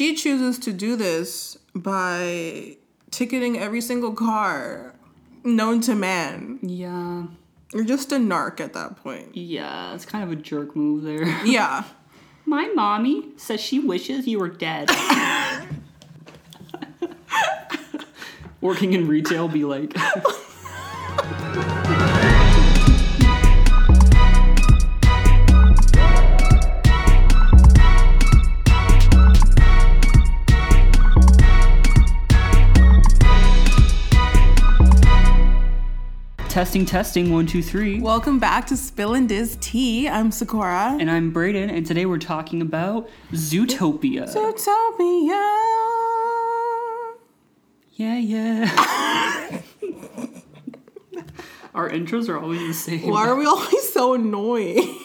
she chooses to do this by ticketing every single car known to man. Yeah. You're just a narc at that point. Yeah, it's kind of a jerk move there. Yeah. My mommy says she wishes you were dead. Working in retail be like Testing, testing, one, two, three. Welcome back to Spill and Diz Tea. I'm Sakura. And I'm Brayden, and today we're talking about Zootopia. Zootopia. Yeah, yeah. Our intros are always the same. Why are we always so annoying?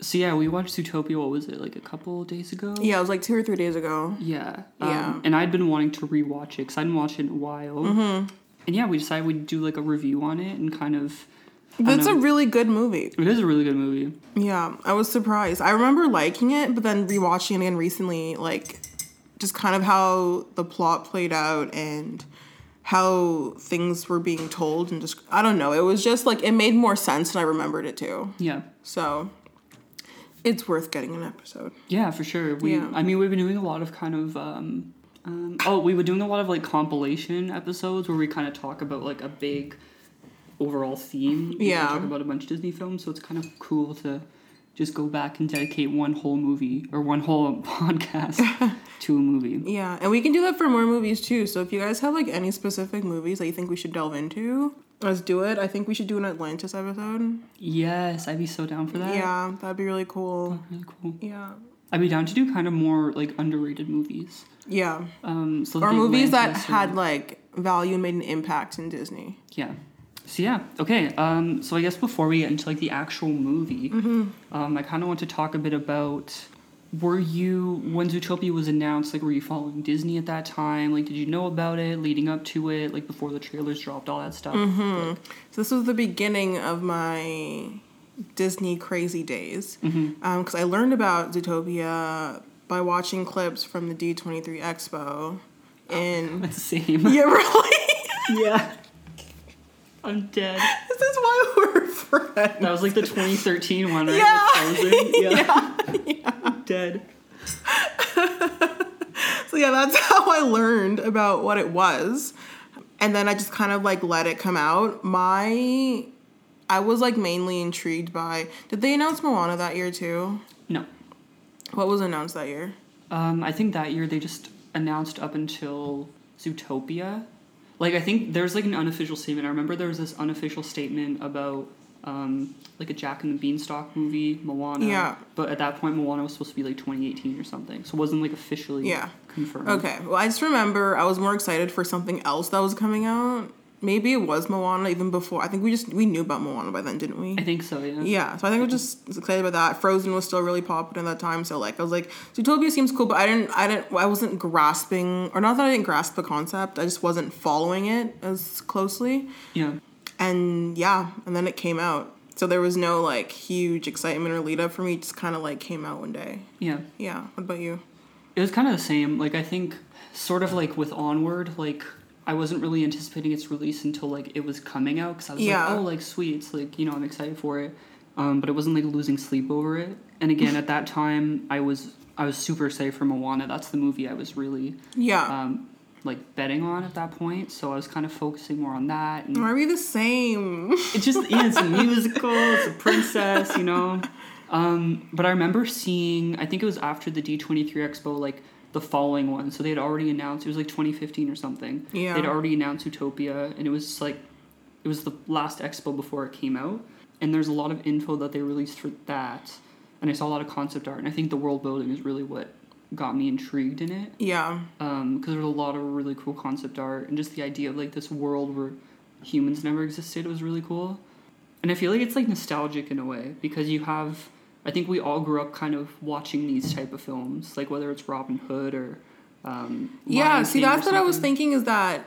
So yeah, we watched Zootopia. What was it like a couple days ago? yeah, it was like two or three days ago. Yeah. Yeah. Um, and I'd been wanting to rewatch it because I hadn't watched it in a while. Mm-hmm. And yeah, we decided we'd do like a review on it and kind of. That's a really good movie. It is a really good movie. Yeah, I was surprised. I remember liking it, but then rewatching it again recently, like just kind of how the plot played out and how things were being told and just I don't know. It was just like it made more sense than I remembered it too. Yeah. So it's worth getting an episode. Yeah, for sure. We, Yeah. I mean, we've been doing a lot of kind of. Um, um, oh, we were doing a lot of like compilation episodes where we kind of talk about like a big overall theme. We Yeah. talk about a bunch of Disney films, so it's kind of cool to just go back and dedicate one whole movie or one whole podcast to a movie. Yeah, and we can do that for more movies too. So if you guys have like any specific movies that you think we should delve into, let's do it. I think we should do an Atlantis episode. Yes, I'd be so down for that. Yeah, that'd be really cool. Really cool. Yeah. I'd be down to do kind of more like underrated movies. Yeah. Um, so or movies that or- had like value and made an impact in Disney. Yeah. So yeah, okay. Um, so I guess before we get into like the actual movie, Mm-hmm. um, I kind of want to talk a bit about were you when Zootopia was announced? Like, were you following Disney at that time? Like, did you know about it leading up to it? Like before the trailers dropped, all that stuff. Mm-hmm. So this was the beginning of my Disney crazy days because Mm-hmm. I learned about Zootopia by watching clips from the D23 Expo. And the same. yeah, really. yeah. I'm dead. this is why we're friends. That was like the 2013 one, right? Yeah. With Frozen? Yeah. I'm dead. So yeah, that's how I learned about what it was. And then I just kind of like let it come out. My I was like mainly intrigued by did they announce Moana that year too? No. What was announced that year? Um, I think that year they just announced up until Zootopia. Like I think there's like an unofficial statement. I remember there was this unofficial statement about um, like a Jack and the Beanstalk movie, Moana. Yeah. But at that point, Moana was supposed to be like 2018 or something, so it wasn't like officially Yeah. confirmed. Okay. Well, I just remember I was more excited for something else that was coming out. Maybe it was Moana even before. I think we just we knew about Moana by then, didn't we? I think so. Yeah. Yeah, so I think I was just excited about that. Frozen was still really popular at that time, so like I was like, Zootopia seems cool, but I didn't, I didn't, I wasn't grasping, or not that I didn't grasp the concept, I just wasn't following it as closely. Yeah. And yeah, and then it came out, so there was no like huge excitement or lead up for me. It just kind of like came out one day. Yeah. Yeah. What about you? It was kind of the same. Like I think, sort of like with Onward, like I wasn't really anticipating its release until like it was coming out because I was Yeah. like, oh, like sweet, it's like you know I'm excited for it. Um, but it wasn't like losing sleep over it. And again, at that time, I was I was super excited for Moana. That's the movie I was really Yeah. um, like betting on at that point. So I was kind of focusing more on that. And Are we the same? it's just yeah, it's a musical, it's a princess, you know. Um, but I remember seeing, I think it was after the D twenty three Expo, like the following one. So they had already announced it was like twenty fifteen or something. Yeah. They'd already announced Utopia, and it was like, it was the last expo before it came out. And there's a lot of info that they released for that, and I saw a lot of concept art. And I think the world building is really what got me intrigued in it yeah. Um, because there's a lot of really cool concept art and just the idea of like this world where humans never existed was really cool and i feel like it's like nostalgic in a way because you have i think we all grew up kind of watching these type of films like whether it's robin hood or um, Yeah, Lion see, King that's what I was thinking is that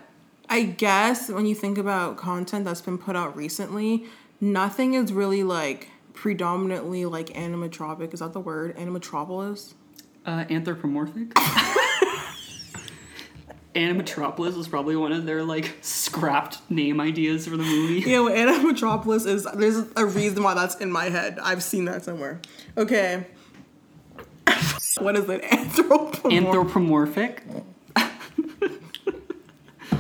I guess when you think about content that's been put out recently, nothing is really like predominantly like animatropic. Is that the word? Animatropolis? Uh, anthropomorphic. Animatropolis was probably one of their like scrapped name ideas for the movie. You know, Animatropolis is there's a reason why that's in my head. I've seen that somewhere. Okay. what is it? Anthropomorphic. Anthropomorphic.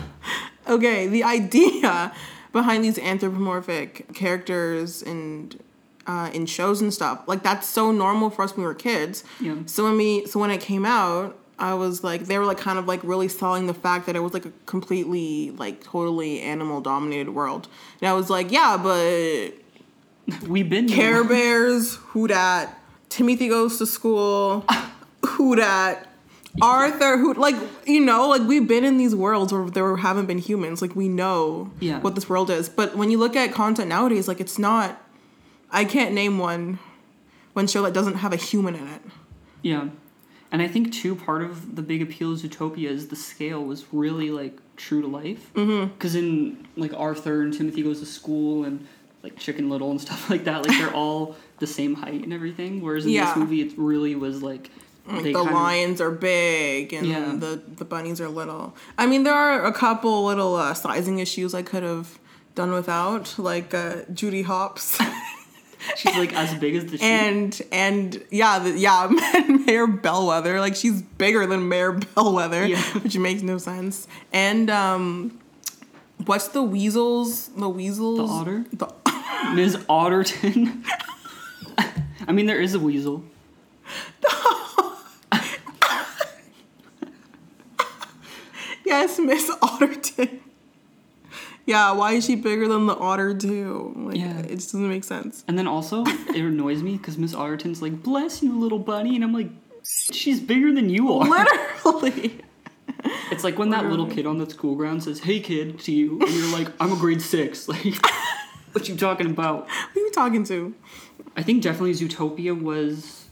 okay, the idea behind these anthropomorphic characters and uh, in shows and stuff like that's so normal for us when we were kids. Yeah. So when we so when it came out, I was like they were like kind of like really selling the fact that it was like a completely like totally animal dominated world, and I was like, yeah, but We've been Care Bears, who dat, Timothy goes to school, who dat. Arthur, who like you know, like we've been in these worlds where there haven't been humans. Like we know Yeah. what this world is. But when you look at content nowadays, like it's not. I can't name one, one show that doesn't have a human in it. Yeah. And I think too part of the big appeal of Zootopia is the scale was really like true to life. Because in like Arthur and Timothy goes to school and like Chicken Little and stuff like that, like they're all the same height and everything. Whereas in Yeah. this movie, it really was like Like the kind of- lions are big and Yeah. the the bunnies are little. I mean, there are a couple little uh, sizing issues I could have done without, like uh, Judy Hopps. she's like as big as the sheep. and and yeah, the, yeah, Mayor Bellwether, like she's bigger than Mayor Bellwether, Yeah. which makes no sense. And um, what's the weasels? The weasels. The otter? The, Ms. Otterton. I mean, there is a weasel. yes, Miss Otterton. Yeah, why is she bigger than the otter too? Like, Yeah. it just doesn't make sense. And then also, it annoys me because Miss Otterton's like, bless you, little bunny. And I'm like, she's bigger than you are. Literally. It's like when that little kid on the school ground says, "Hey kid," to you, and you're like, "I'm a grade six. Like, what you talking about? Who are you talking to? I think definitely Zootopia was.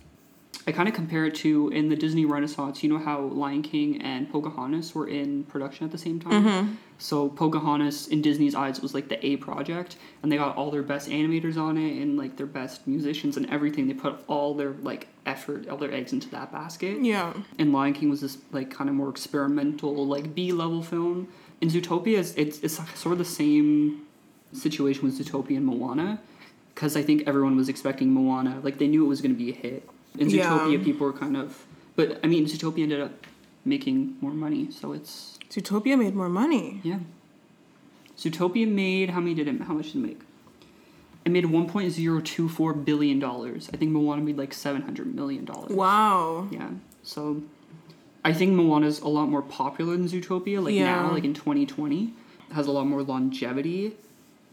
I kind of compare it to in the Disney Renaissance. You know how Lion King and Pocahontas were in production at the same time. Mm-hmm. So Pocahontas, in Disney's eyes, was like the A project, and they got all their best animators on it and like their best musicians and everything. They put all their like effort, all their eggs into that basket Yeah. and Lion King was this like kind of more experimental like B level film. In Zootopia, it's, it's it's sort of the same situation with Zootopia and Moana, because I think everyone was expecting Moana, like they knew it was going to be a hit. In Yeah. Zootopia, people were kind of, but I mean, Zootopia ended up making more money, so it's Zootopia made more money. yeah. Zootopia made how many did it? How much did it make? It made one point zero two four billion dollars. I think Moana made like seven hundred million dollars. Wow. Yeah. So I think Moana's a lot more popular than Zootopia. Like Yeah. now, like in 2020, has a lot more longevity.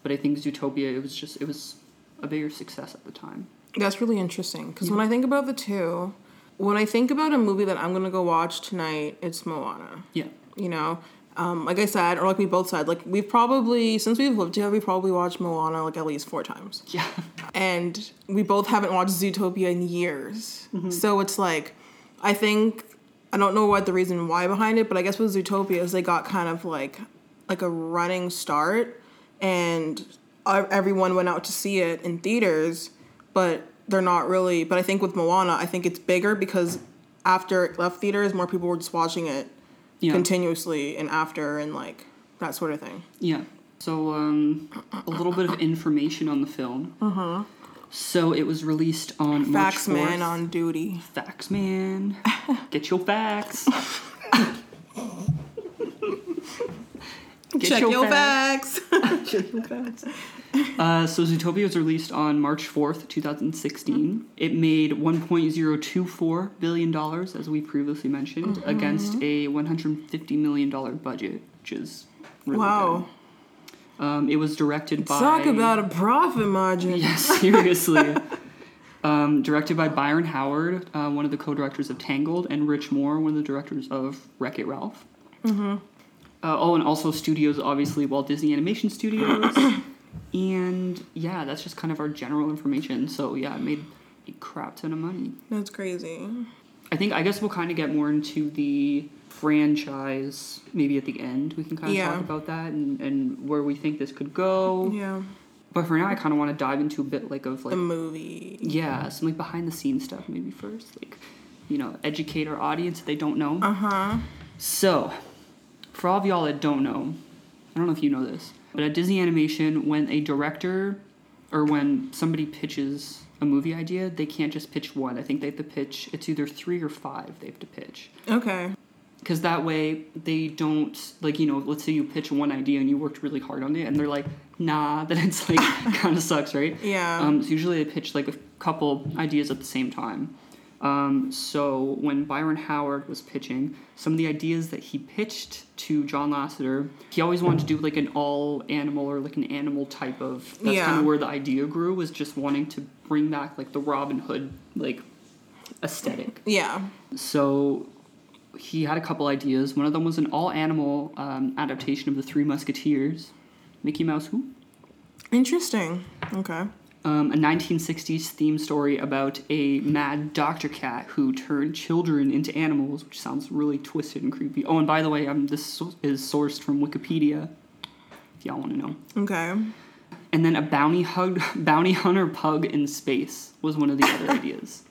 But I think Zootopia, it was just it was a bigger success at the time. That's really interesting because when I think about the two, when I think about a movie that I'm gonna go watch tonight, it's Moana. Yeah. You know, um, like I said, or like we both said, like we've probably since we've lived here, we probably watched Moana like at least four times, Yeah. and we both haven't watched Zootopia in years. So it's like, I think I don't know what the reason why behind it, but I guess with Zootopia is they got kind of like like a running start, and everyone went out to see it in theaters, but they're not really. But I think with Moana, I think it's bigger because after it left theaters, more people were just watching it Yeah. continuously and after and like that sort of thing. Yeah. So, um, a little bit of information on the film. Uh-huh. So it was released on March Fax man on duty. Facts, man. Get your facts. Get Check your your facts. facts. Check your facts. Uh, so Zootopia was released on March 4th, 2016. It made $1.024 billion, as we previously mentioned, against a $150 million budget, which is really wow. good. Um, it was directed by... Talk about a profit margin. Yes, seriously. um, directed by Byron Howard, uh, one of the co-directors of Tangled, and Rich Moore, one of the directors of Wreck-It Ralph. Mm-hmm. Uh, oh, and also studios, obviously, Walt Disney Animation Studios. and yeah, that's just kind of our general information. So yeah, it made a crap ton of money. That's crazy. I think, I guess we'll kind of get more into the franchise maybe at the end. We can kind of Yeah. talk about that and, and where we think this could go. Yeah. But for now, I kind of want to dive into a bit like of like The movie. yeah, some like behind the scenes stuff maybe first. Like, you know, educate our audience if they don't know. Uh huh. So, for all of y'all that don't know, I don't know if you know this, but at Disney Animation, when a director or when somebody pitches a movie idea, they can't just pitch one. I think they have to pitch, it's either three or five they have to pitch. Okay. Because that way they don't, like, you know, let's say you pitch one idea and you worked really hard on it and they're like, nah, then it's like, kind of sucks, right? Yeah. Um, so usually they pitch like a couple ideas at the same time. Um, so when Byron Howard was pitching, some of the ideas that he pitched to John Lasseter, he always wanted to do like an all animal or like an animal type of. That's Yeah. kind of where the idea grew was just wanting to bring back like the Robin Hood like aesthetic. yeah. So he had a couple ideas. One of them was an all animal um, adaptation of the Three Musketeers. Mickey Mouse who? Interesting. Okay. Um, a 1960s theme story about a mad doctor cat who turned children into animals, which sounds really twisted and creepy. Oh, and by the way, um, this is sourced from Wikipedia, if y'all want to know. Okay. And then a bounty hug, bounty hunter pug in space was one of the other ideas.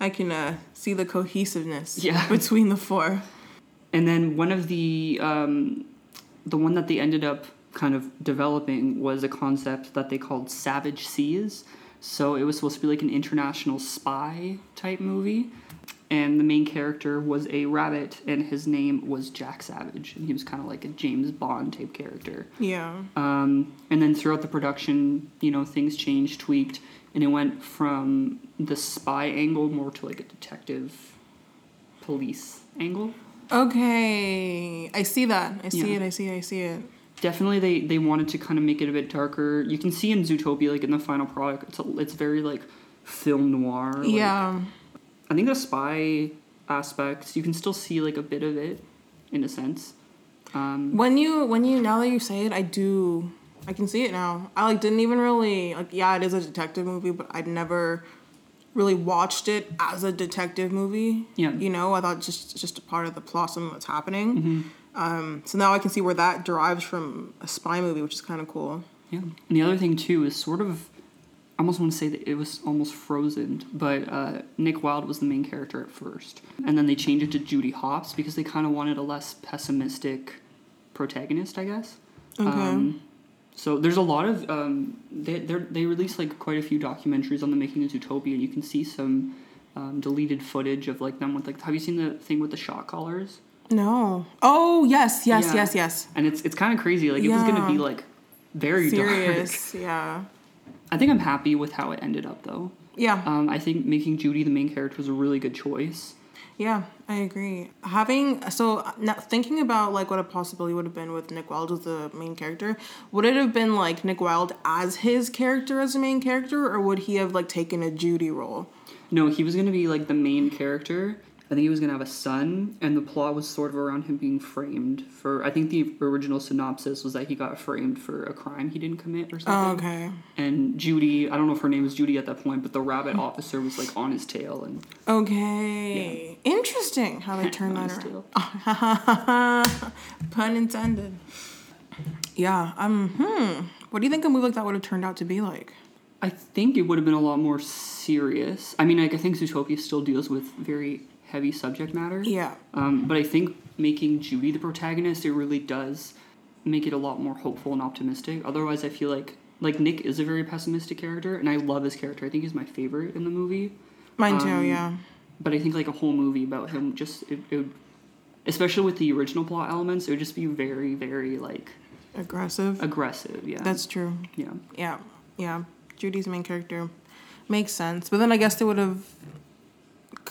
I can uh, see the cohesiveness Yeah. between the four. And then one of the um, the one that they ended up kind of developing was a concept that they called Savage Seas. So it was supposed to be like an international spy type movie. And the main character was a rabbit, and his name was Jack Savage. And he was kind of like a James Bond type character. Yeah. Um, and then throughout the production, you know, things changed, tweaked, and it went from the spy angle more to like a detective police angle. Okay. I see that. I see Yeah. it. I see it. I see it. Definitely they they wanted to kind of make it a bit darker. You can see in Zootopia, like in the final product, it's a, it's very like film noir. like- yeah. I think the spy aspects you can still see like a bit of it, in a sense. Um, When you when you now that you say it, I do I can see it now. I like didn't even really like yeah, it is a detective movie, but I'd never really watched it as a detective movie. Yeah. You know, I thought just just a part of the plot, something that's happening. Mm-hmm. Um, so now I can see where that derives from a spy movie, which is kind of cool. yeah, and the other thing too is sort of. I almost want to say that it was almost frozen, but uh, Nick Wilde was the main character at first, and then they changed it to Judy Hopps because they kind of wanted a less pessimistic protagonist, I guess. Okay. Um, so there's a lot of um, they they released like quite a few documentaries on the making of Zootopia, and you can see some um, deleted footage of like them with like. Have you seen the thing with the shot collars? No. Oh yes, yes, Yeah. yes, yes. And it's it's kind of crazy. Like it was gonna be like very dark. Serious. Yeah. I think I'm happy with how it ended up though. Yeah. Um, I think making Judy the main character was a really good choice. Yeah, I agree. Having so now thinking about like what a possibility would have been with Nick Wilde as the main character, would it have been like Nick Wilde as his character as the main character, or would he have like taken a Judy role? No, he was gonna be like the main character. I think he was gonna have a son, and the plot was sort of around him being framed for. I think the original synopsis was that he got framed for a crime he didn't commit or Oh, something. okay. And Judy, I don't know if her name was Judy at that point, but the rabbit officer was like on his tail and Okay. Interesting how they turned that around. Pun intended. Yeah. Um. Hmm. What do you think a movie like that would have turned out to be like? I think it would have been a lot more serious. I mean, like I think Zootopia still deals with very heavy subject matter. Yeah. Um, but I think making Judy the protagonist, it really does make it a lot more hopeful and optimistic. Otherwise, I feel like like Nick is a very pessimistic character, and I love his character. I think he's my favorite in the movie. Mine too. Um, yeah. But I think like a whole movie about him, just it, it would, especially with the original plot elements, it would just be very, very like Aggressive. aggressive. Yeah, That's true. yeah. Yeah, yeah. Judy's main character makes sense, but then I guess they would have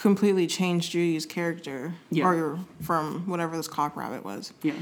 completely changed Judy's character, Yeah. or from whatever this cock rabbit was. Yeah.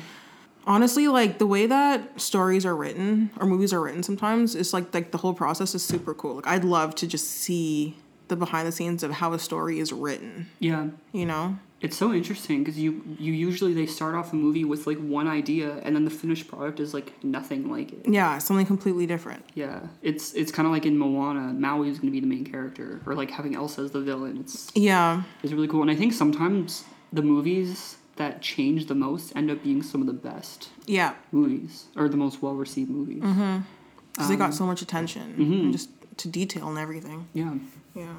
Honestly, like the way that stories are written or movies are written sometimes it's like like the whole process is super cool. Like I'd love to just see the behind the scenes of how a story is written. Yeah. You know? It's so interesting because you you usually they start off a movie with like one idea and then the finished product is like nothing like it. Yeah, something completely different. Yeah, it's it's kind of like in Moana, Maui is going to be the main character, or like having Elsa as the villain. It's Yeah, it's really cool, and I think sometimes the movies that change the most end up being some of the best yeah, movies or the most well received movies. because they Um, got so much attention mm-hmm. and just to detail and everything. Yeah. Yeah.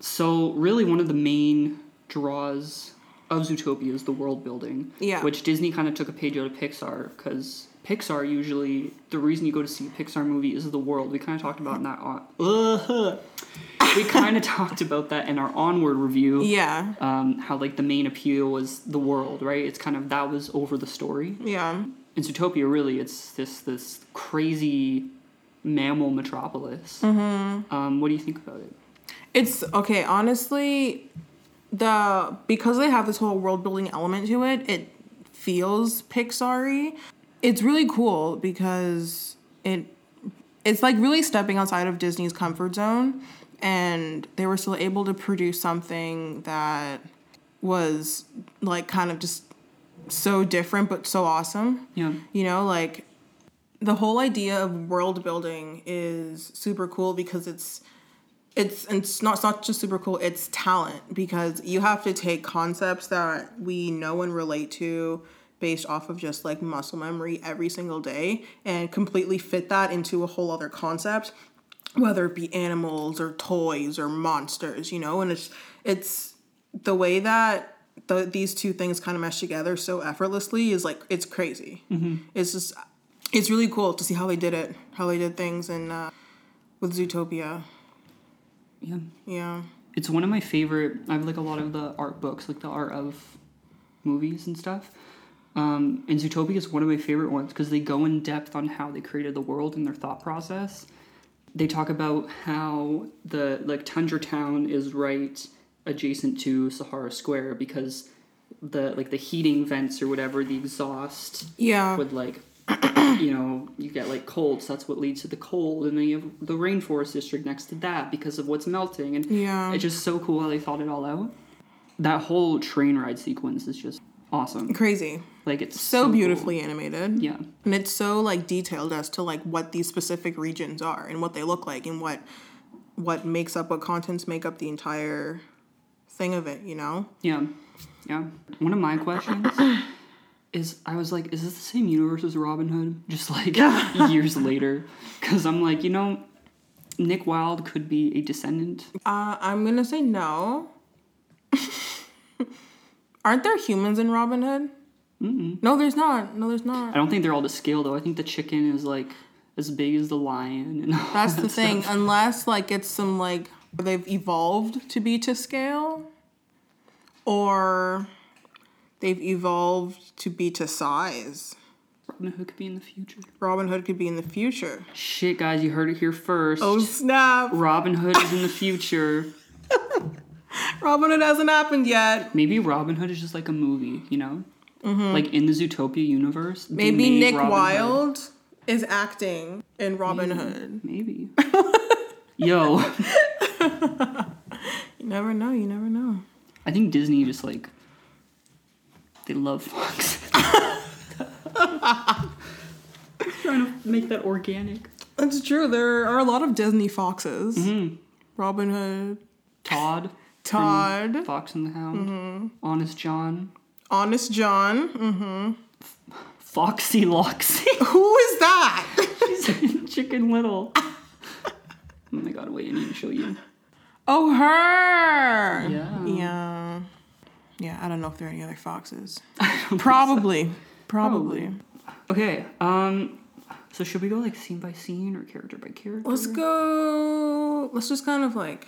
So really, one of the main draws of Zootopia is the world building. Yeah. Which Disney kind of took a page out of Pixar because Pixar usually the reason you go to see a Pixar movie is the world. We kind of talked about in that. On- we kind of talked about that in our onward review. Yeah. Um, how like the main appeal was the world, right? It's kind of that was over the story. Yeah. In Zootopia, really, it's this this crazy mammal metropolis. Mm-hmm. Um, what do you think about it? It's okay, honestly, the because they have this whole world building element to it, it feels Pixar-y. It's really cool because it it's like really stepping outside of Disney's comfort zone and they were still able to produce something that was like kind of just so different but so awesome. Yeah. You know, like the whole idea of world building is super cool because it's it's it's not it's not just super cool, it's talent because you have to take concepts that we know and relate to based off of just like muscle memory every single day and completely fit that into a whole other concept whether it be animals or toys or monsters, you know, and it's it's the way that the, these two things kind of mesh together so effortlessly is like it's crazy. It's just it's really cool to see how they did it, how they did things, and uh, with Zootopia, Yeah. yeah, It's one of my favorite. I have like a lot of the art books, like the art of movies and stuff. Um, and Zootopia is one of my favorite ones because they go in depth on how they created the world and their thought process. They talk about how the like Tundra Town is right adjacent to Sahara Square because the like the heating vents or whatever the exhaust yeah, would like you know you get like cold so that's what leads to the cold. And then you have the rainforest district next to that because of what's melting. And Yeah. it's just so cool how they thought it all out. That whole train ride sequence is just awesome. Crazy, like it's so, cool. beautifully animated, yeah. And it's so like detailed as to like what these specific regions are and what they look like and what what makes up what contents make up the entire thing of it, you know. yeah. Yeah. One of my questions is i was like is this the same universe as robin hood just like years later because i'm like you know nick wilde could be a descendant Uh, I'm gonna say no. Aren't there humans in Robin Hood? Mm-mm. No, there's not. No, there's not. I don't think they're all to scale though. I think the chicken is like as big as the lion. And all That's that the thing. stuff. Unless like it's some like they've evolved to be to scale, or they've evolved to be to size. Robin Hood could be in the future. Robin Hood could be in the future. Shit, guys, you heard it here first. Oh snap! Robin Hood is in the future. Robin Hood hasn't happened yet. Maybe Robin Hood is just like a movie, you know? Like in the Zootopia universe. Mm-hmm. Maybe Nick Robin Hood. Wilde is acting in Robin Hood. Maybe. Yo, You never know. You never know. I think Disney just like they love Fox. Trying to make that organic. That's true. There are a lot of Disney foxes. Mm-hmm. Robin Hood, Tod. Tod, from Fox and the Hound. Mm-hmm. Honest John. Honest John. Mm. Foxy Loxy. Who is that? She's in Chicken Little. Oh my god, wait, I need to show you. oh, her. Yeah. Yeah. Yeah. I don't know if there are any other foxes. Probably. Probably. Okay, um, so should we go like scene by scene or character by character? Let's go. Let's just kind of like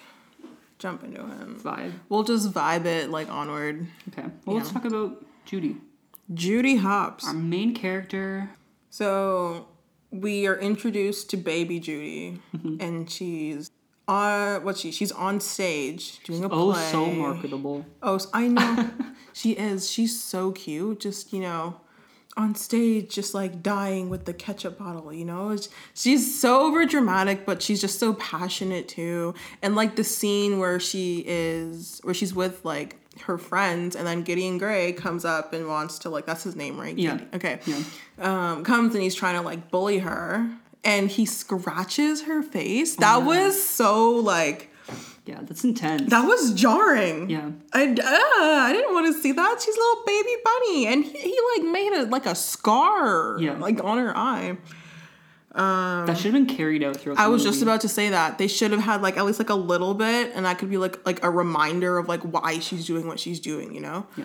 jump into him. Vibe. We'll just vibe it like onward. Okay, well, let's Yeah. talk about Judy. Judy Hopps. Our main character. So we are introduced to baby Judy, and she's uh what she she's on stage doing a play. Oh, so marketable. Oh, I know she is. She's so cute. Just you know, on stage, just like dying with the ketchup bottle. You know, It's- she's so over dramatic, but she's just so passionate too. And like the scene where she is, where she's with like her friends, and then Gideon Grey comes up and wants to like that's his name, right? Yeah. Okay. Yeah. Um, comes and he's trying to like bully her, and he scratches her face. That was so like Yeah, that's intense. that was jarring. yeah. I, uh, I didn't want to see that. She's a little baby bunny, and he, he like made it like a scar, Yeah. like on her eye. that should have been carried out throughout. I was just about to say that they should have had like at least like a little bit, and that could be like like a reminder of like why she's doing what she's doing, you know. Yeah.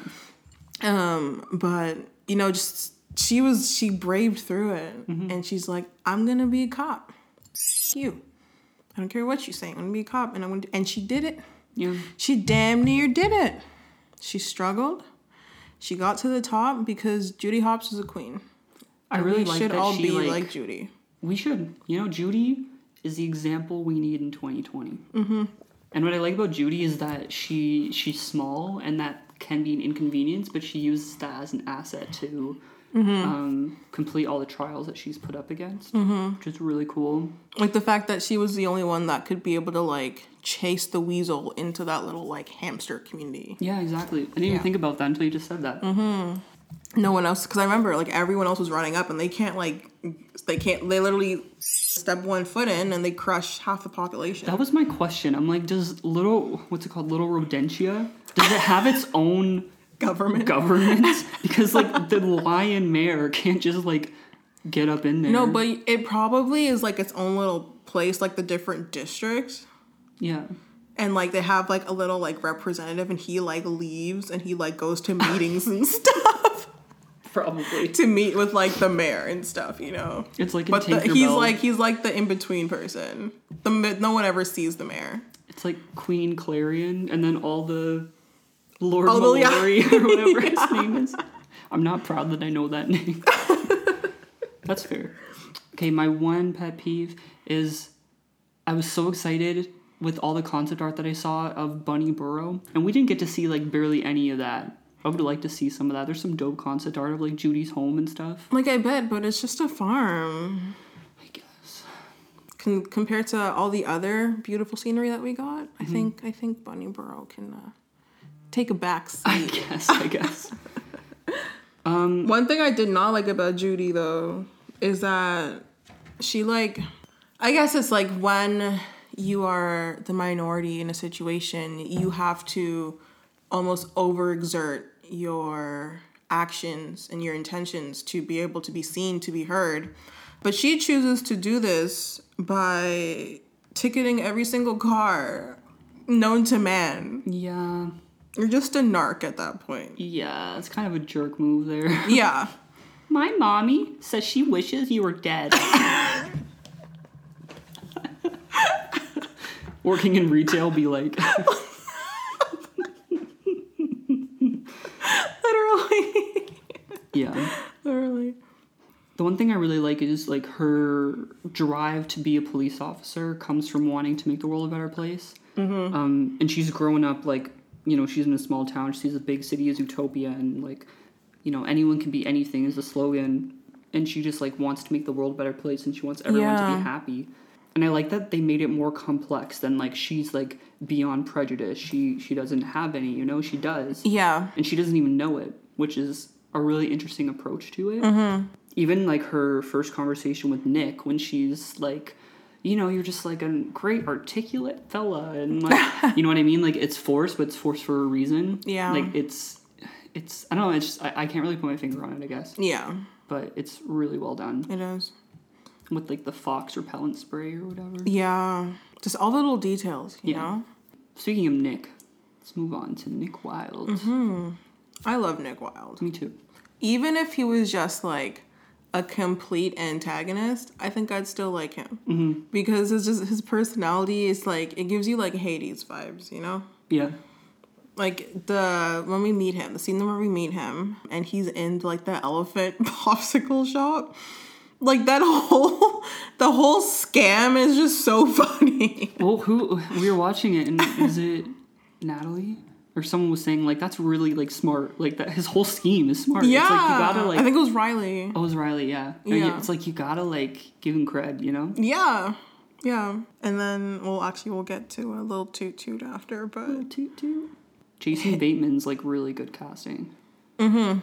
Um, but you know, just she was she braved through it, Mm-hmm. and she's like, I'm gonna be a cop. You, I don't care what you say. I'm gonna be a cop, and I'm gonna. And she did it. Yeah. She damn near did it. She struggled. She got to the top because Judy Hopps is a queen. I And really we like should that all she be like, like Judy. We should. You know, Judy is the example we need in 2020. Mm-hmm. And what I like about Judy is that she she's small and that can be an inconvenience, but she uses that as an asset to um, complete all the trials that she's put up against, mm-hmm. which is really cool. Like the fact that she was the only one that could be able to like chase the weasel into that little like hamster community. Yeah, exactly. I didn't even think about that until you just said that. Mm-hmm. No one else, because I remember like everyone else was running up and they can't like, they can't, they literally step one foot in and they crush half the population. That was my question. I'm like, does little what's it called, little rodentia, does it have its own Government. government? because like the lion mayor can't just like get up in there. No, but it probably is like its own little place, like the different districts. yeah. And like they have like a little like representative and he like leaves and he like goes to meetings and stuff Probably. to meet with like the mayor and stuff, you know. It's like But the, he's like he's like the in between person. The no one ever sees the mayor. it's like Queen Clarion, and then all the Lord Oh, the- yeah. Or whatever his name is. I'm not proud that I know that name. That's fair. Okay, my one pet peeve is I was so excited with all the concept art that I saw of Bunny Burrow, and we didn't get to see like barely any of that. I would like to see some of that. There's some dope concept art of like Judy's home and stuff. Like I bet, but it's just a farm. I guess. Con- compared to all the other beautiful scenery that we got, I think I think Bunny Burrow can uh, take a back I guess. I guess. Um, One thing I did not like about Judy though is that she like I guess it's like when you are the minority in a situation, you have to almost overexert your actions and your intentions to be able to be seen, to be heard. But she chooses to do this by ticketing every single car known to man. Yeah. You're just a narc at that point. Yeah, it's kind of a jerk move there. Yeah. My mommy says she wishes you were dead. Working in retail, be like, Literally. yeah. Literally. The one thing I really like is like her drive to be a police officer comes from wanting to make the world a better place. Mm-hmm. Um, and she's grown up like you know she's in a small town. She sees a big city as utopia, and like you know anyone can be anything is the slogan. And she just like wants to make the world a better place, and she wants everyone to be happy. And I like that they made it more complex than like she's like beyond prejudice. She she doesn't have any, you know. She does Yeah. and she doesn't even know it, which is a really interesting approach to it. Mm-hmm. Even like her first conversation with Nick, when she's like, you know, you're just like a great articulate fella, and like, you know what I mean? Like it's forced, but it's forced for a reason. Yeah. Like it's, it's I don't know. It's just I, I can't really put my finger on it, I guess, Yeah. but it's really well done It is. with like the fox repellent spray or whatever. Yeah. Just all the little details, you Yeah. know? Speaking of Nick, let's move on to Nick Wilde. Hmm. I love Nick Wilde. Me too. Even if he was just like a complete antagonist, I think I'd still like him. Mm-hmm. Because it's just his personality is like, it gives you like Hades vibes, you know? Yeah. Like the when we meet him, the scene where we meet him and he's in like the elephant popsicle shop. Like that whole the whole scam is just so funny. Well, who we were watching it, and is it Natalie or someone was saying like that's really like smart, like that his whole scheme is smart. Yeah. it's like you gotta like. I think it was Riley. oh, it was Riley, yeah. Yeah. It's like you gotta like give him cred, you know. Yeah. Yeah. And then well actually we'll get to a little toot toot after, but Toot toot. Jason Bateman's like really good casting. Mm-hmm.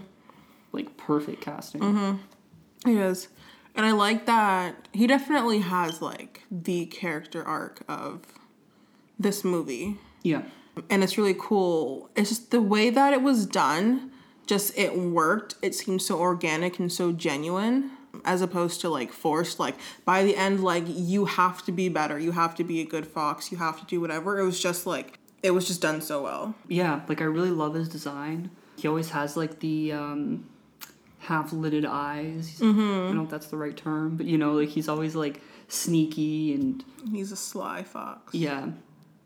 Like perfect casting. Mm-hmm. He is. And I like that he definitely has like the character arc of this movie. Yeah. And it's really cool. It's just the way that it was done, just it worked. It seemed so organic and so genuine. as opposed to like forced. Like by the end, like you have to be better. You have to be a good fox. You have to do whatever. It was just like it was just done so well. Yeah, like I really love his design. He always has like the um, half lidded eyes. Mm-hmm. I don't know if that's the right term, but you know, like he's always like sneaky and He's a sly fox. yeah,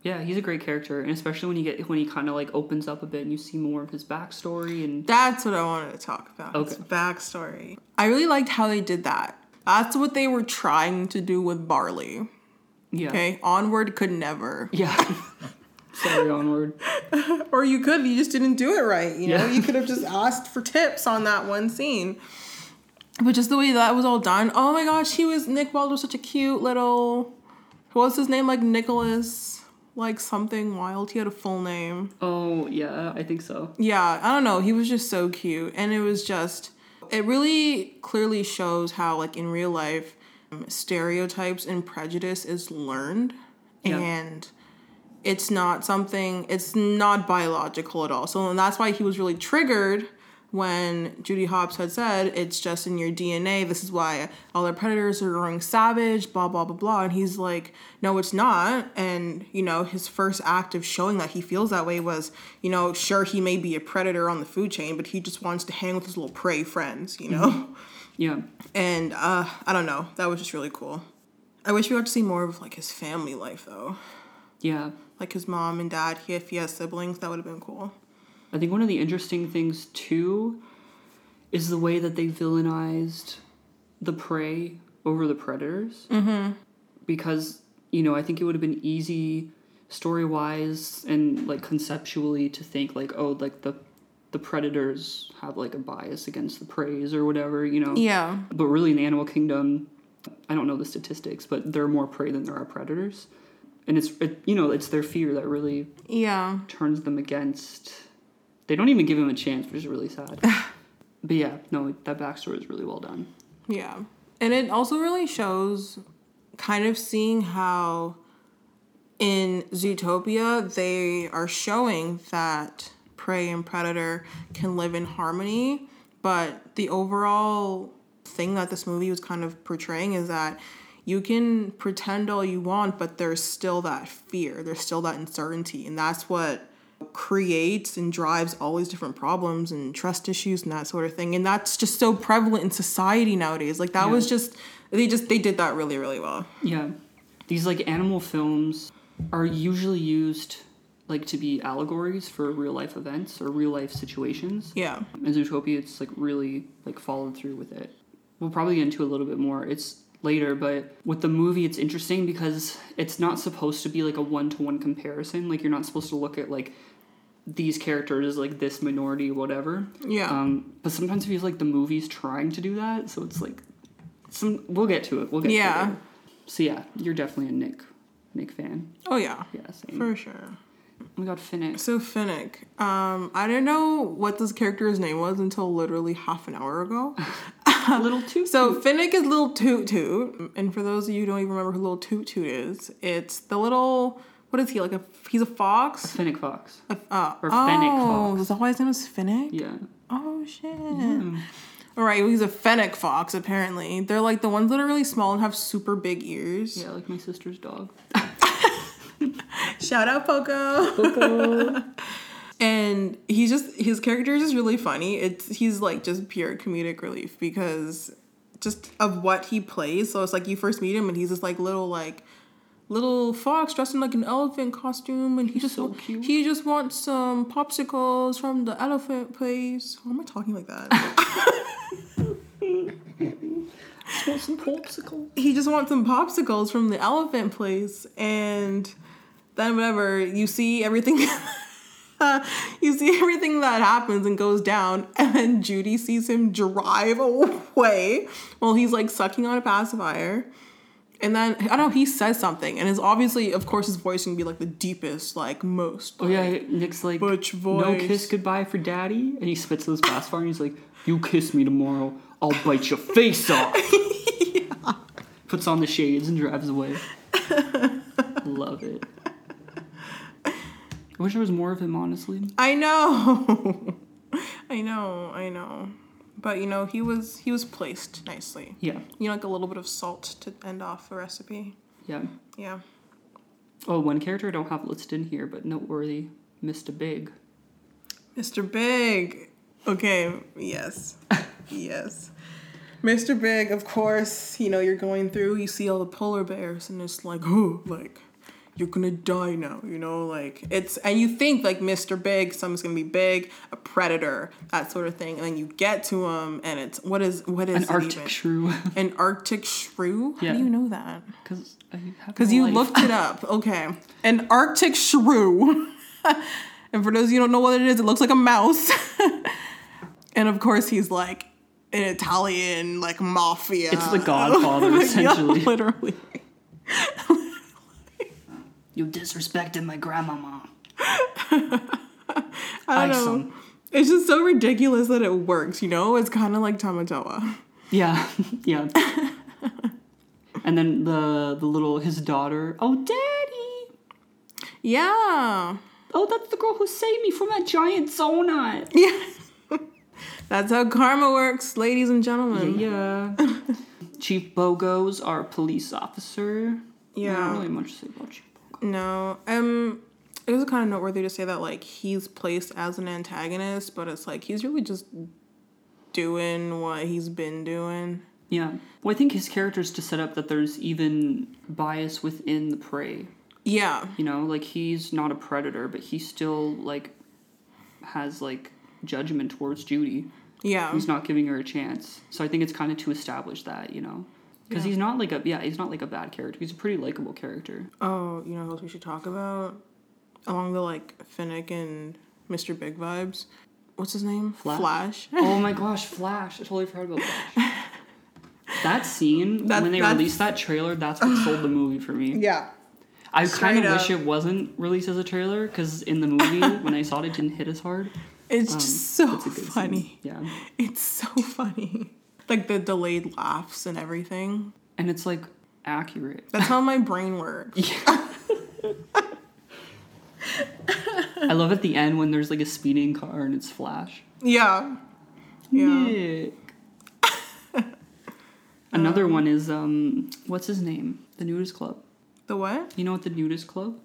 yeah. He's a great character, and especially when you get when he kind of like opens up a bit and you see more of his backstory and That's what I wanted to talk about. His Okay. backstory. I really liked how they did that. That's what they were trying to do with Barley. yeah, Okay, onward could never. yeah. Sorry, onward. Or you could, you just didn't do it right. You know, Yeah. you could have just asked for tips on that one scene. But just the way that was all done. Oh my gosh, he was Nick Wilde was such a cute little. What was his name? Like Nicholas, like something wild. He had a full name. Oh yeah, I think so. Yeah, I don't know. He was just so cute, and it was just. It really clearly shows how, like in real life, um, stereotypes and prejudice is learned, Yeah. and it's not something. It's not biological at all. So that's why he was really triggered when Judy Hopps had said it's just in your DNA. This is why all the predators are growing savage. Blah blah blah blah. And he's like, no, it's not. And you know, his first act of showing that he feels that way was, you know, sure he may be a predator on the food chain, but he just wants to hang with his little prey friends. You know. Yeah, And uh, I don't know. That was just really cool. I wish we got to see more of like his family life though. yeah. Like his mom and dad. He if he has siblings, that would have been cool. I think one of the interesting things too is the way that they villainized the prey over the predators. Mm-hmm. Because you know, I think it would have been easy, story wise and like conceptually, to think like, oh, like the the predators have like a bias against the preys or whatever, you know. Yeah. But really, in the animal kingdom, I don't know the statistics, but there are more prey than there are predators, and it's it, you know it's their fear that really Yeah. turns them against. They don't even give him a chance, which is really sad. but yeah, no, that backstory is really well done. Yeah. And it also really shows kind of seeing how in Zootopia they are showing that prey and predator can live in harmony, but the overall thing that this movie was kind of portraying is that you can pretend all you want, but there's still that fear, there's still that uncertainty, and that's what creates and drives all these different problems and trust issues and that sort of thing. And that's just so prevalent in society nowadays. Like that Yeah. was just they just they did that really really well. Yeah, these like animal films are usually used like to be allegories for real life events or real life situations. Yeah. In Zootopia, it's like really like followed through with it. We'll probably get into a little bit more. It's later, but with the movie, it's interesting because it's not supposed to be like a one to one comparison. Like you're not supposed to look at like these characters as like this minority, whatever. Yeah. Um, but sometimes it feels like the movie's trying to do that, so it's like some. We'll get to it. We'll get Yeah. to it. later. So yeah, you're definitely a Nick Nick fan. oh yeah. Yeah, same. For sure. oh my god, Finnick. So Finnick, um, I didn't know what this character's name was until literally half an hour ago. A little too. So Finnick is little Toot Toot, and for those of you who don't even remember who little Toot Toot is, it's the little what is he like a he's a fox? Finnick Fox. A, uh, Or Fennec oh, fox. is that why his name is Finnick? Yeah. Oh shit. All right, well, he's a fennec fox. Apparently, they're like the ones that are really small and have super big ears. Yeah, like my sister's dog. Shout out Poco. And he's just his character is just really funny. It's he's like just pure comedic relief because just of what he plays. So it's like you first meet him and he's this like little like little fox dressed in like an elephant costume and he just so cute. he just wants some popsicles from the elephant place. Why am I talking like that? Just want some popsicle. he just wants some popsicles from the elephant place and then whatever you see everything you see everything that happens and goes down and then judy sees him drive away while he's like sucking on a pacifier and then i don't know he says something and it's obviously of course his voice can be like the deepest like most Oh yeah, Nick's like Butch voice. no kiss goodbye for daddy, and he spits those pacifier and he's like, "You kiss me tomorrow, I'll bite your face off." Puts on the shades and drives away. Love it. I wish there was more of him, honestly. i know i know i know But you know, he was he was placed nicely. Yeah, You know, like a little bit of salt to end off the recipe. yeah. Yeah. Oh, one character I don't have listed in here, but noteworthy, Mr. Big. Mr. Big. Okay, yes. yes. Mr. Big, of course, you know, you're going through, you see all the polar bears, and it's like, oh, like, you're gonna die now, you know, like, it's, and you think, like, Mr. Big, someone's gonna be big, a predator, that sort of thing, and then you get to him, and it's, what is, what is An Arctic even? shrew. An Arctic shrew? How Yeah. do you know that? Because I Because you life. looked it up. Okay. An Arctic shrew. and for those of you who don't know what it is, it looks like a mouse. and of course, he's like an Italian, like mafia. It's the Godfather, essentially. yeah, literally. You disrespected my grandmama. I I don't know. It's just so ridiculous that it works, you know? It's kind of like Tamatoa. Yeah, yeah. and then the the little his daughter. Oh, daddy. Yeah. Oh, that's the girl who saved me from that giant zonut. Yeah. That's how karma works, ladies and gentlemen. Yeah. Chief Bogo's our police officer. Yeah. Not really much to say about Chief. No. Um it was kind of noteworthy to say that like he's placed as an antagonist, but it's like he's really just doing what he's been doing. Yeah. Well, I think his character is to set up that there's even bias within the prey. Yeah. You know, like he's not a predator, but he still like has like judgment towards Judy. Yeah. He's not giving her a chance. So I think it's kind of to establish that, you know. Because Yeah. he's not like a yeah, he's not like a bad character. He's a pretty likable character. Oh, you know who else we should talk about? Along the like Finnick and Mr. Big vibes. What's his name? Flash? oh my gosh, Flash! I totally forgot about Flash. That scene That- when they released that trailer, that's what sold the movie for me. Yeah. I kind of wish it wasn't released as a trailer because in the movie when I saw it, it didn't hit as hard. It's Um, just so a scene. funny. Yeah, It's so funny. Like the delayed laughs and everything. and it's like accurate. That's how my brain works. I love at the end when there's like a speeding car and it's Flash. Yeah. Yeah. Another one is um, what's his name? The Nudist Club. The what? You know what the Nudist Club?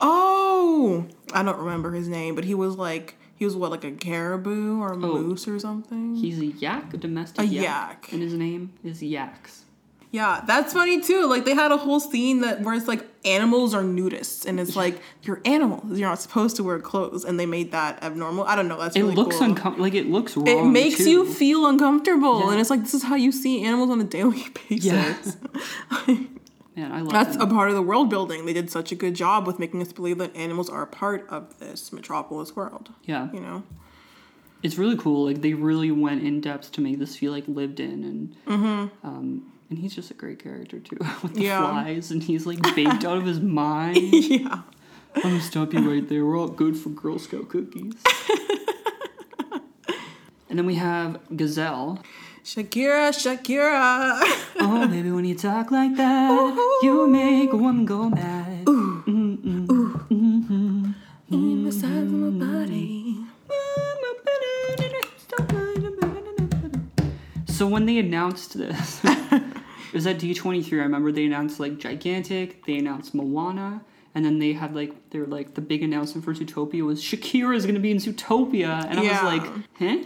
Oh, I don't remember his name, but he was like he was what like a caribou or a oh, moose or something. He's a yak, a domestic A yak, yak. and his name is Yax. yeah, that's funny too. Like they had a whole scene that where it's like animals are nudists, and it's like you're animals, you're not supposed to wear clothes, and they made that abnormal. I don't know. That's It really looks cool. uncomfortable. Like it looks wrong. It makes too. you feel uncomfortable, Yeah. and it's like this is how you see animals on a daily basis. Man, I love That's them. a part of the world building. They did such a good job with making us believe that animals are a part of this metropolis world. yeah. You know. it's really cool. Like they really went in depth to make this feel like lived in, and um, and he's just a great character too with the Mm-hmm. Yeah. flies, and he's like baked out of his mind. yeah. I'm gonna stop you right there. We're all good for Girl Scout cookies. and then we have Gazelle. Shakira, Shakira. Oh, baby, when you talk like that, you make a woman go mad. Mm-hmm. In the size of my body. Mm-hmm. So when they announced this, it was at D23. I remember they announced like Gigantic, they announced Moana, and then they had like they were like the big announcement for Zootopia was Shakira is gonna be in Zootopia, and I was like, huh?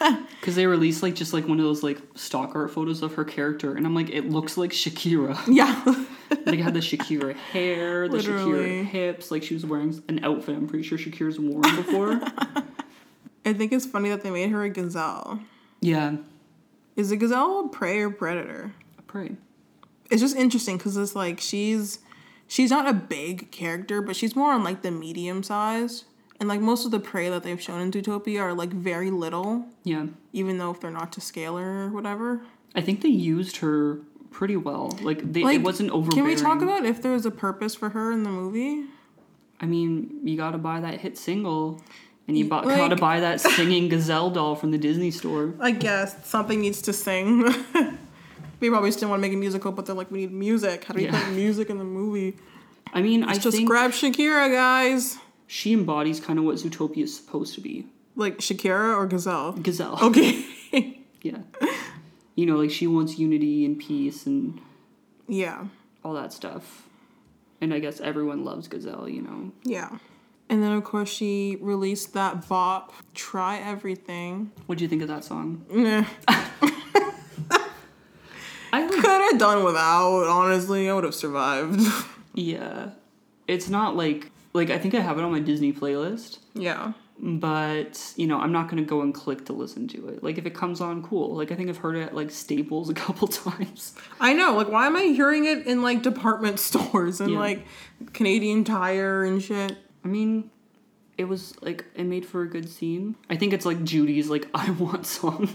Because they released like just like one of those like stock art photos of her character, and I'm like, it looks like Shakira. Yeah. like had the Shakira hair, the Literally. Shakira hips, like she was wearing an outfit. I'm pretty sure Shakira's worn before. I think it's funny that they made her a gazelle. yeah, Is a gazelle a prey or predator? I pray. It's just interesting because it's like she's she's not a big character, but she's more on like the medium size. And like most of the prey that they've shown in Zootopia are like very little, Yeah, even though if they're not to scale or whatever. I think they used her pretty well. Like they, Like, it wasn't over. Can we talk about if there's a purpose for her in the movie? I mean, you got to buy that hit single, and you bought, Like- got to buy that singing gazelle doll from the Disney store. I guess something needs to sing. we probably still want to make a musical, but they're like, we need music. How do we Yeah. put music in the movie? I mean, I Just grab Shakira, guys. She embodies kind of what Zootopia is supposed to be. Like Shakira or Gazelle? Gazelle. Okay. Yeah. You know, like she wants unity and peace and yeah. all that stuff. And I guess everyone loves Gazelle, you know. Yeah. And then of course she released that bop, Try Everything. What do you think of that song? Nah. I Could have done without, honestly. I would have survived. yeah. It's not like like I think I have it on my Disney playlist, yeah. but you know, I'm not gonna go and click to listen to it. Like if it comes on, cool. Like I think I've heard it at like Staples a couple times. I know. Like, why am I hearing it in like department stores and Yeah. like Canadian Tire and shit? I mean, it was like it made for a good scene. I think it's like Judy's like I want song.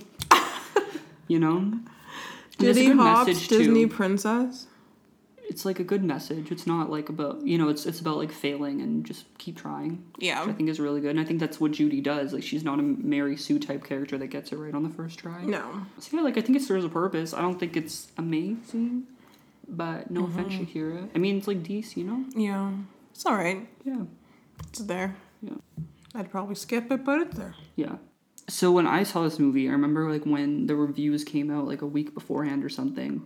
you know? And it's a Diddy Hop's Disney too. princess. It's like a good message. It's not like about you know, it's it's about like failing and just keep trying. Yeah. Which I think is really good. And I think that's what Judy does. Like she's not a Mary Sue type character that gets it right on the first try. No. So yeah, like I think it serves a purpose. I don't think it's amazing. But no mm-hmm. offense, Shakira. I mean it's like DC, you know? Yeah. It's all right. Yeah. It's there. Yeah. I'd probably skip it, but it's there. Yeah. So when I saw this movie, I remember like when the reviews came out like a week beforehand or something.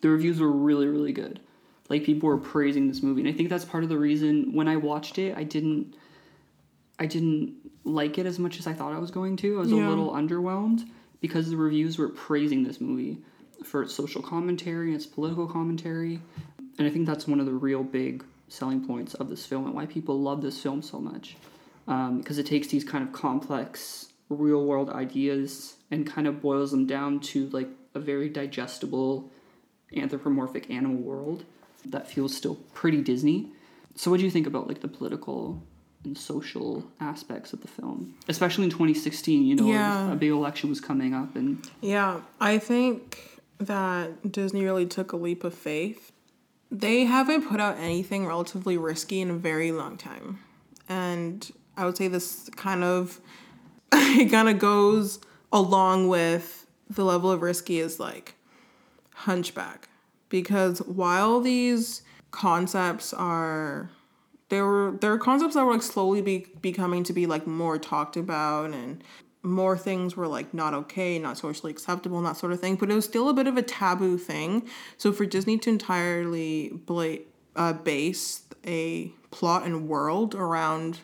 The reviews were really really good. Like people were praising this movie, and I think that's part of the reason when I watched it, I didn't I didn't like it as much as I thought I was going to. I was Yeah. a little underwhelmed because the reviews were praising this movie for its social commentary and its political commentary. And I think that's one of the real big selling points of this film and why people love this film so much. Um, because it takes these kind of complex real world ideas and kind of boils them down to like a very digestible anthropomorphic animal world that feels still pretty Disney. So what do you think about like the political and social aspects of the film? Especially in 2016, you know, Yeah. a big election was coming up and Yeah, I think that Disney really took a leap of faith. They haven't put out anything relatively risky in a very long time. And I would say this kind of it kind of goes along with the level of risky is like Hunchback. Because while these concepts are there were there are concepts that were like slowly be, becoming to be like more talked about and more things were like not okay not socially acceptable and that sort of thing but it was still a bit of a taboo thing. So for disney to entirely bla- uh, base a plot and world around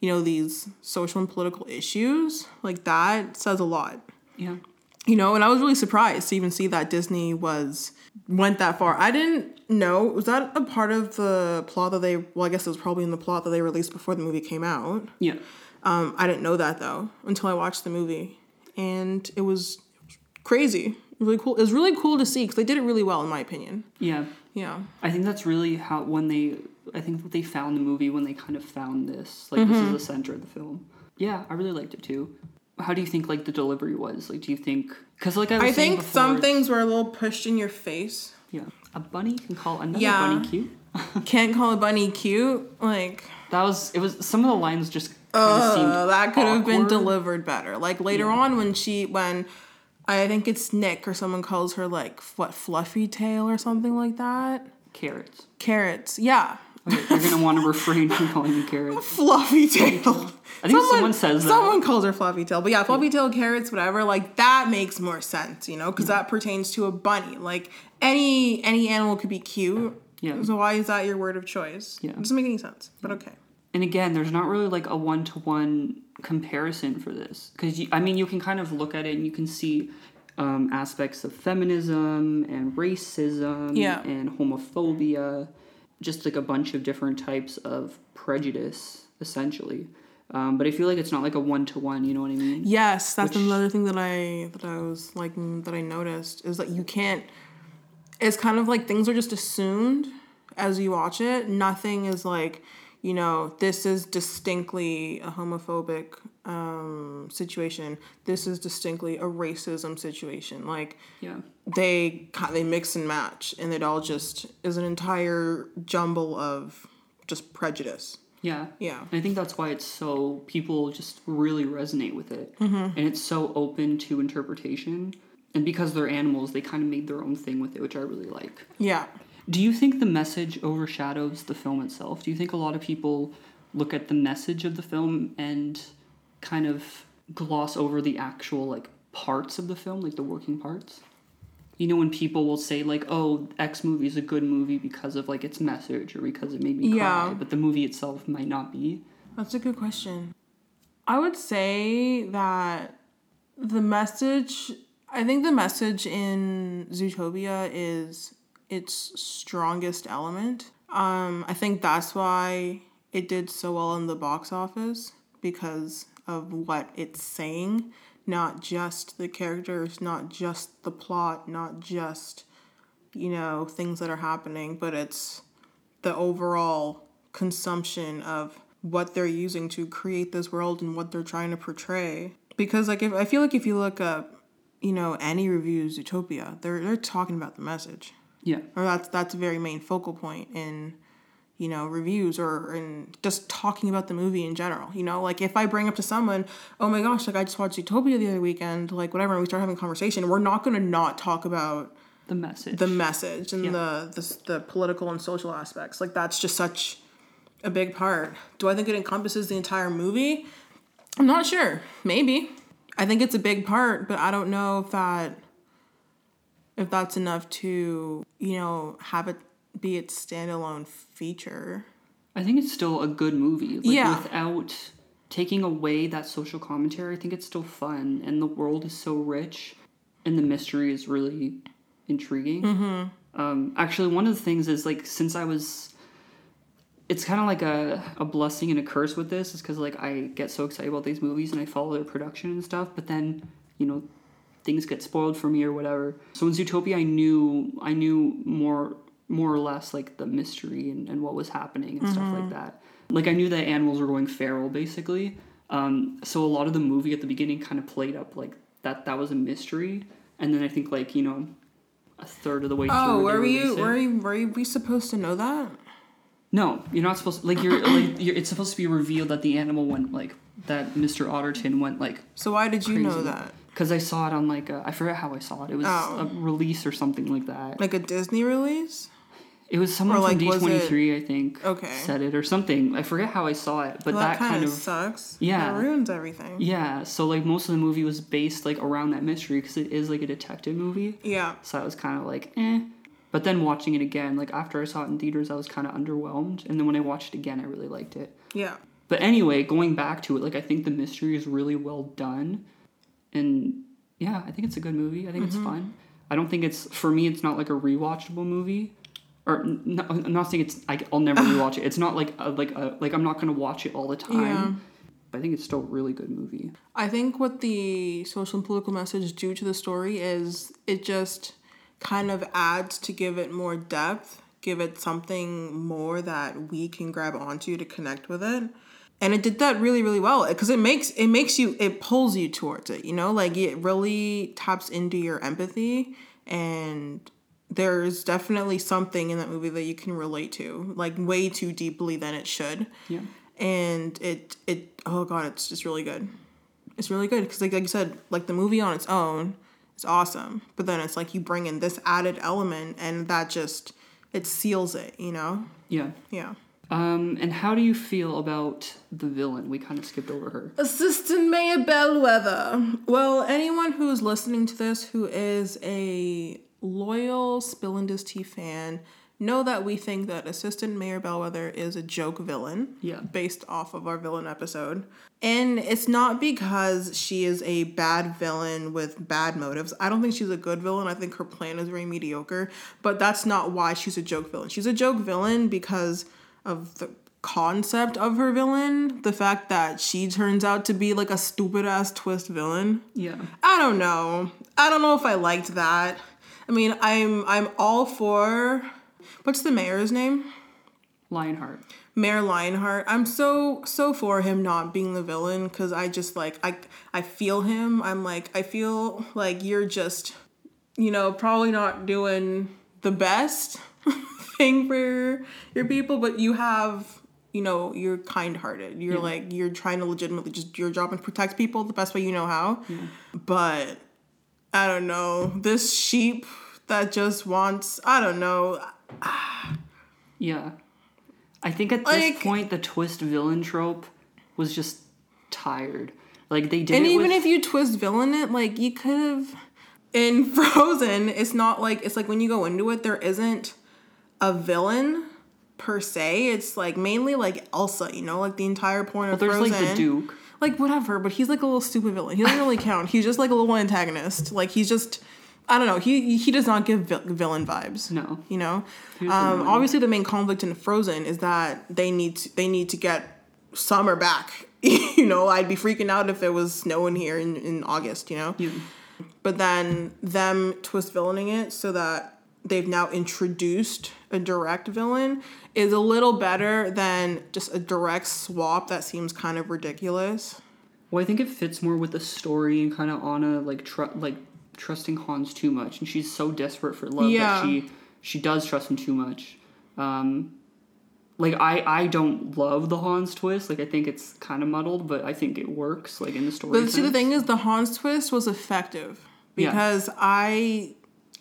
you know these social and political issues like that says a lot. Yeah. You know and i was really surprised to even see that disney was went that far i didn't know was that a part of the plot that they well i guess it was probably in the plot that they released before the movie came out Yeah. um, i didn't know that though until i watched the movie and it was crazy really cool it was really cool to see because they did it really well in my opinion Yeah. yeah I think that's really how when they I think they found the movie when they kind of found this like this is the center of the film. Yeah, I really liked it too. How do you think like the delivery was? Like, do you think because like I was i think before, some things were a little pushed in your face yeah a bunny can call another Yeah. bunny cute. can't call a bunny cute like That was it was some of the lines just Uh, that could have been delivered better. Like later on when she when I think it's Nick or someone calls her like what fluffy tail or something like that. Carrots. Carrots. Yeah. You're gonna want to refrain from calling me carrots. Fluffy tail. I think someone says that. Someone calls her fluffy tail. But yeah, fluffy tail carrots, whatever, like that makes more sense, you know, because that pertains to a bunny. Like any any animal could be cute. Yeah. So why is that your word of choice? Yeah. It doesn't make any sense. But okay. And again, there's not really like a one to one comparison for this because I mean you can kind of look at it and you can see um, aspects of feminism and racism Yeah. and homophobia, just like a bunch of different types of prejudice essentially. Um, but I feel like it's not like a one to one. You know what I mean? Yes, that's Which- another thing that I that I was like that I noticed is that you can't. It's kind of like things are just assumed as you watch it. Nothing is like, you know, this is distinctly a homophobic um, situation. This is distinctly a racism situation. Like Yeah. they they mix and match, and it all just is an entire jumble of just prejudice. Yeah. Yeah. And I think that's why it's so people just really resonate with it, Mm-hmm. and it's so open to interpretation. And because they're animals, they kind of made their own thing with it, which I really like. Yeah. Do you think the message overshadows the film itself? Do you think a lot of people look at the message of the film and kind of gloss over the actual like parts of the film, like the working parts. You know when people will say like, "Oh, X movie is a good movie because of like its message or because it made me Yeah. cry," but the movie itself might not be. That's a good question. I would say that the message, I think the message in Zootopia is its strongest element. Um, I think that's why it did so well in the box office because of what it's saying, not just the characters, not just the plot, not just, you know, things that are happening, but it's the overall consumption of what they're using to create this world and what they're trying to portray. Because like if I feel like if you look up, you know, any reviews Zootopia, they're they're talking about the message. Yeah. Or that's that's a very main focal point in you know reviews or in just talking about the movie in general you know like if i bring up to someone oh my gosh like i just watched Zootopia the other weekend like whatever and we start having a conversation we're not going to not talk about The message. the message and Yeah. the, the the political and social aspects. Like that's just such a big part. Do I think it encompasses the entire movie? I'm not sure. Maybe. I think it's a big part, but I don't know if that if that's enough to, you know, have it be its standalone feature. I think it's still a good movie. Like, Yeah. Without taking away that social commentary, I think it's still fun, and the world is so rich, and the mystery is really intriguing. Mm-hmm. Um, actually, one of the things is like since I was. It's kind of like a, a blessing and a curse with this, is because like I get so excited about these movies and I follow their production and stuff, but then you know things get spoiled for me or whatever. So in Zootopia, I knew I knew more more or less like the mystery and, and what was happening and stuff like that. Like I knew that animals were going feral basically. Um, so a lot of the movie at the beginning kind of played up like that that was a mystery, and then I think like you know a third of the way Oh, through. they were it. were we, were we supposed to know that? No, you're not supposed to, like you're like you're, it's supposed to be revealed that the animal went like that Mr. Otterton went like So why did you know that? Because I saw it on like a, I forget how I saw it. It was Oh. a release or something like that. Like a Disney release? It was someone like, from D23, I think. Okay. Said it or something. I forget how I saw it, but Well, that, kind kinda sucks. Yeah. That ruins everything. yeah. So like most of the movie was based like around that mystery because it is like a detective movie. Yeah. So I was kind of like, eh. But then watching it again, like after I saw it in theaters, I was kind of underwhelmed, and then when I watched it again, I really liked it. Yeah. But anyway, going back to it, like I think the mystery is really well done, and yeah, I think it's a good movie. I think Mm-hmm. it's fun. I don't think it's for me. It's not like a rewatchable movie, or no, I'm not saying it's. I, I'll never rewatch it. It's not like a, like a, like I'm not gonna watch it all the time. Yeah. But I think it's still a really good movie. I think what the social and political message do to the story is it just kind of adds to give it more depth, give it something more that we can grab onto to connect with it. And it did that really, really well because it makes it makes you it pulls you towards it. You know, like it really taps into your empathy, and there's definitely something in that movie that you can relate to, like way too deeply than it should Yeah. and it it oh god it's just really good it's really good because like, like you said like the movie on its own is awesome but then it's like you bring in this added element and that just it seals it you know Yeah. yeah Um, and how do you feel about the villain? We kind of skipped over her. assistant mayor bellwether well anyone who's listening to this who is a loyal spill and tea fan know that we think that assistant mayor bellwether is a joke villain Yeah. based off of our villain episode. And it's not because she is a bad villain with bad motives. I don't think she's a good villain. I think her plan is very mediocre, but that's not why she's a joke villain. She's a joke villain because of the concept of her villain, the fact that she turns out to be like a stupid ass twist villain. Yeah. I don't know. I don't know if I liked that. I mean, I'm I'm all for what's the mayor's name? Lionheart. Mayor Lionheart. I'm so so for him not being the villain because I just like I I feel him. I'm like I feel like you're just you know probably not doing the best thing for your people, but you have you know you're kind hearted. You're like you're trying to legitimately just do your job and protect people the best way you know how. But I don't know this sheep that just wants I don't know Yeah. I think at Like- this point the twist villain trope was just tired. Like they did And even with, if you twist villain it, like you could have in Frozen, it's not like it's like when you go into it, there isn't a villain per se. It's like mainly like Elsa, you know, like the entire point of there's Frozen. like the Duke. Like whatever, but he's like a little stupid villain. He doesn't really count. He's just like a little antagonist. Like he's just I don't know. He he does not give vil- villain vibes. No. You know, um, obviously the main conflict in Frozen is that they need to, they need to get summer back. you know, I'd be freaking out if there was snow in here in, in August. You know, Yeah. but then them twist villaining it so that they've now introduced a direct villain is a little better than just a direct swap that seems kind of ridiculous. Well, I think it fits more with the story and kind of Anna like tr- like trusting Hans too much, and she's so desperate for love Yeah. that she she does trust him too much. Um, like I I don't love the Hans twist. Like I think it's kind of muddled, but I think it works. Like in the story. But see, the thing is, the Hans twist was effective Yeah. because I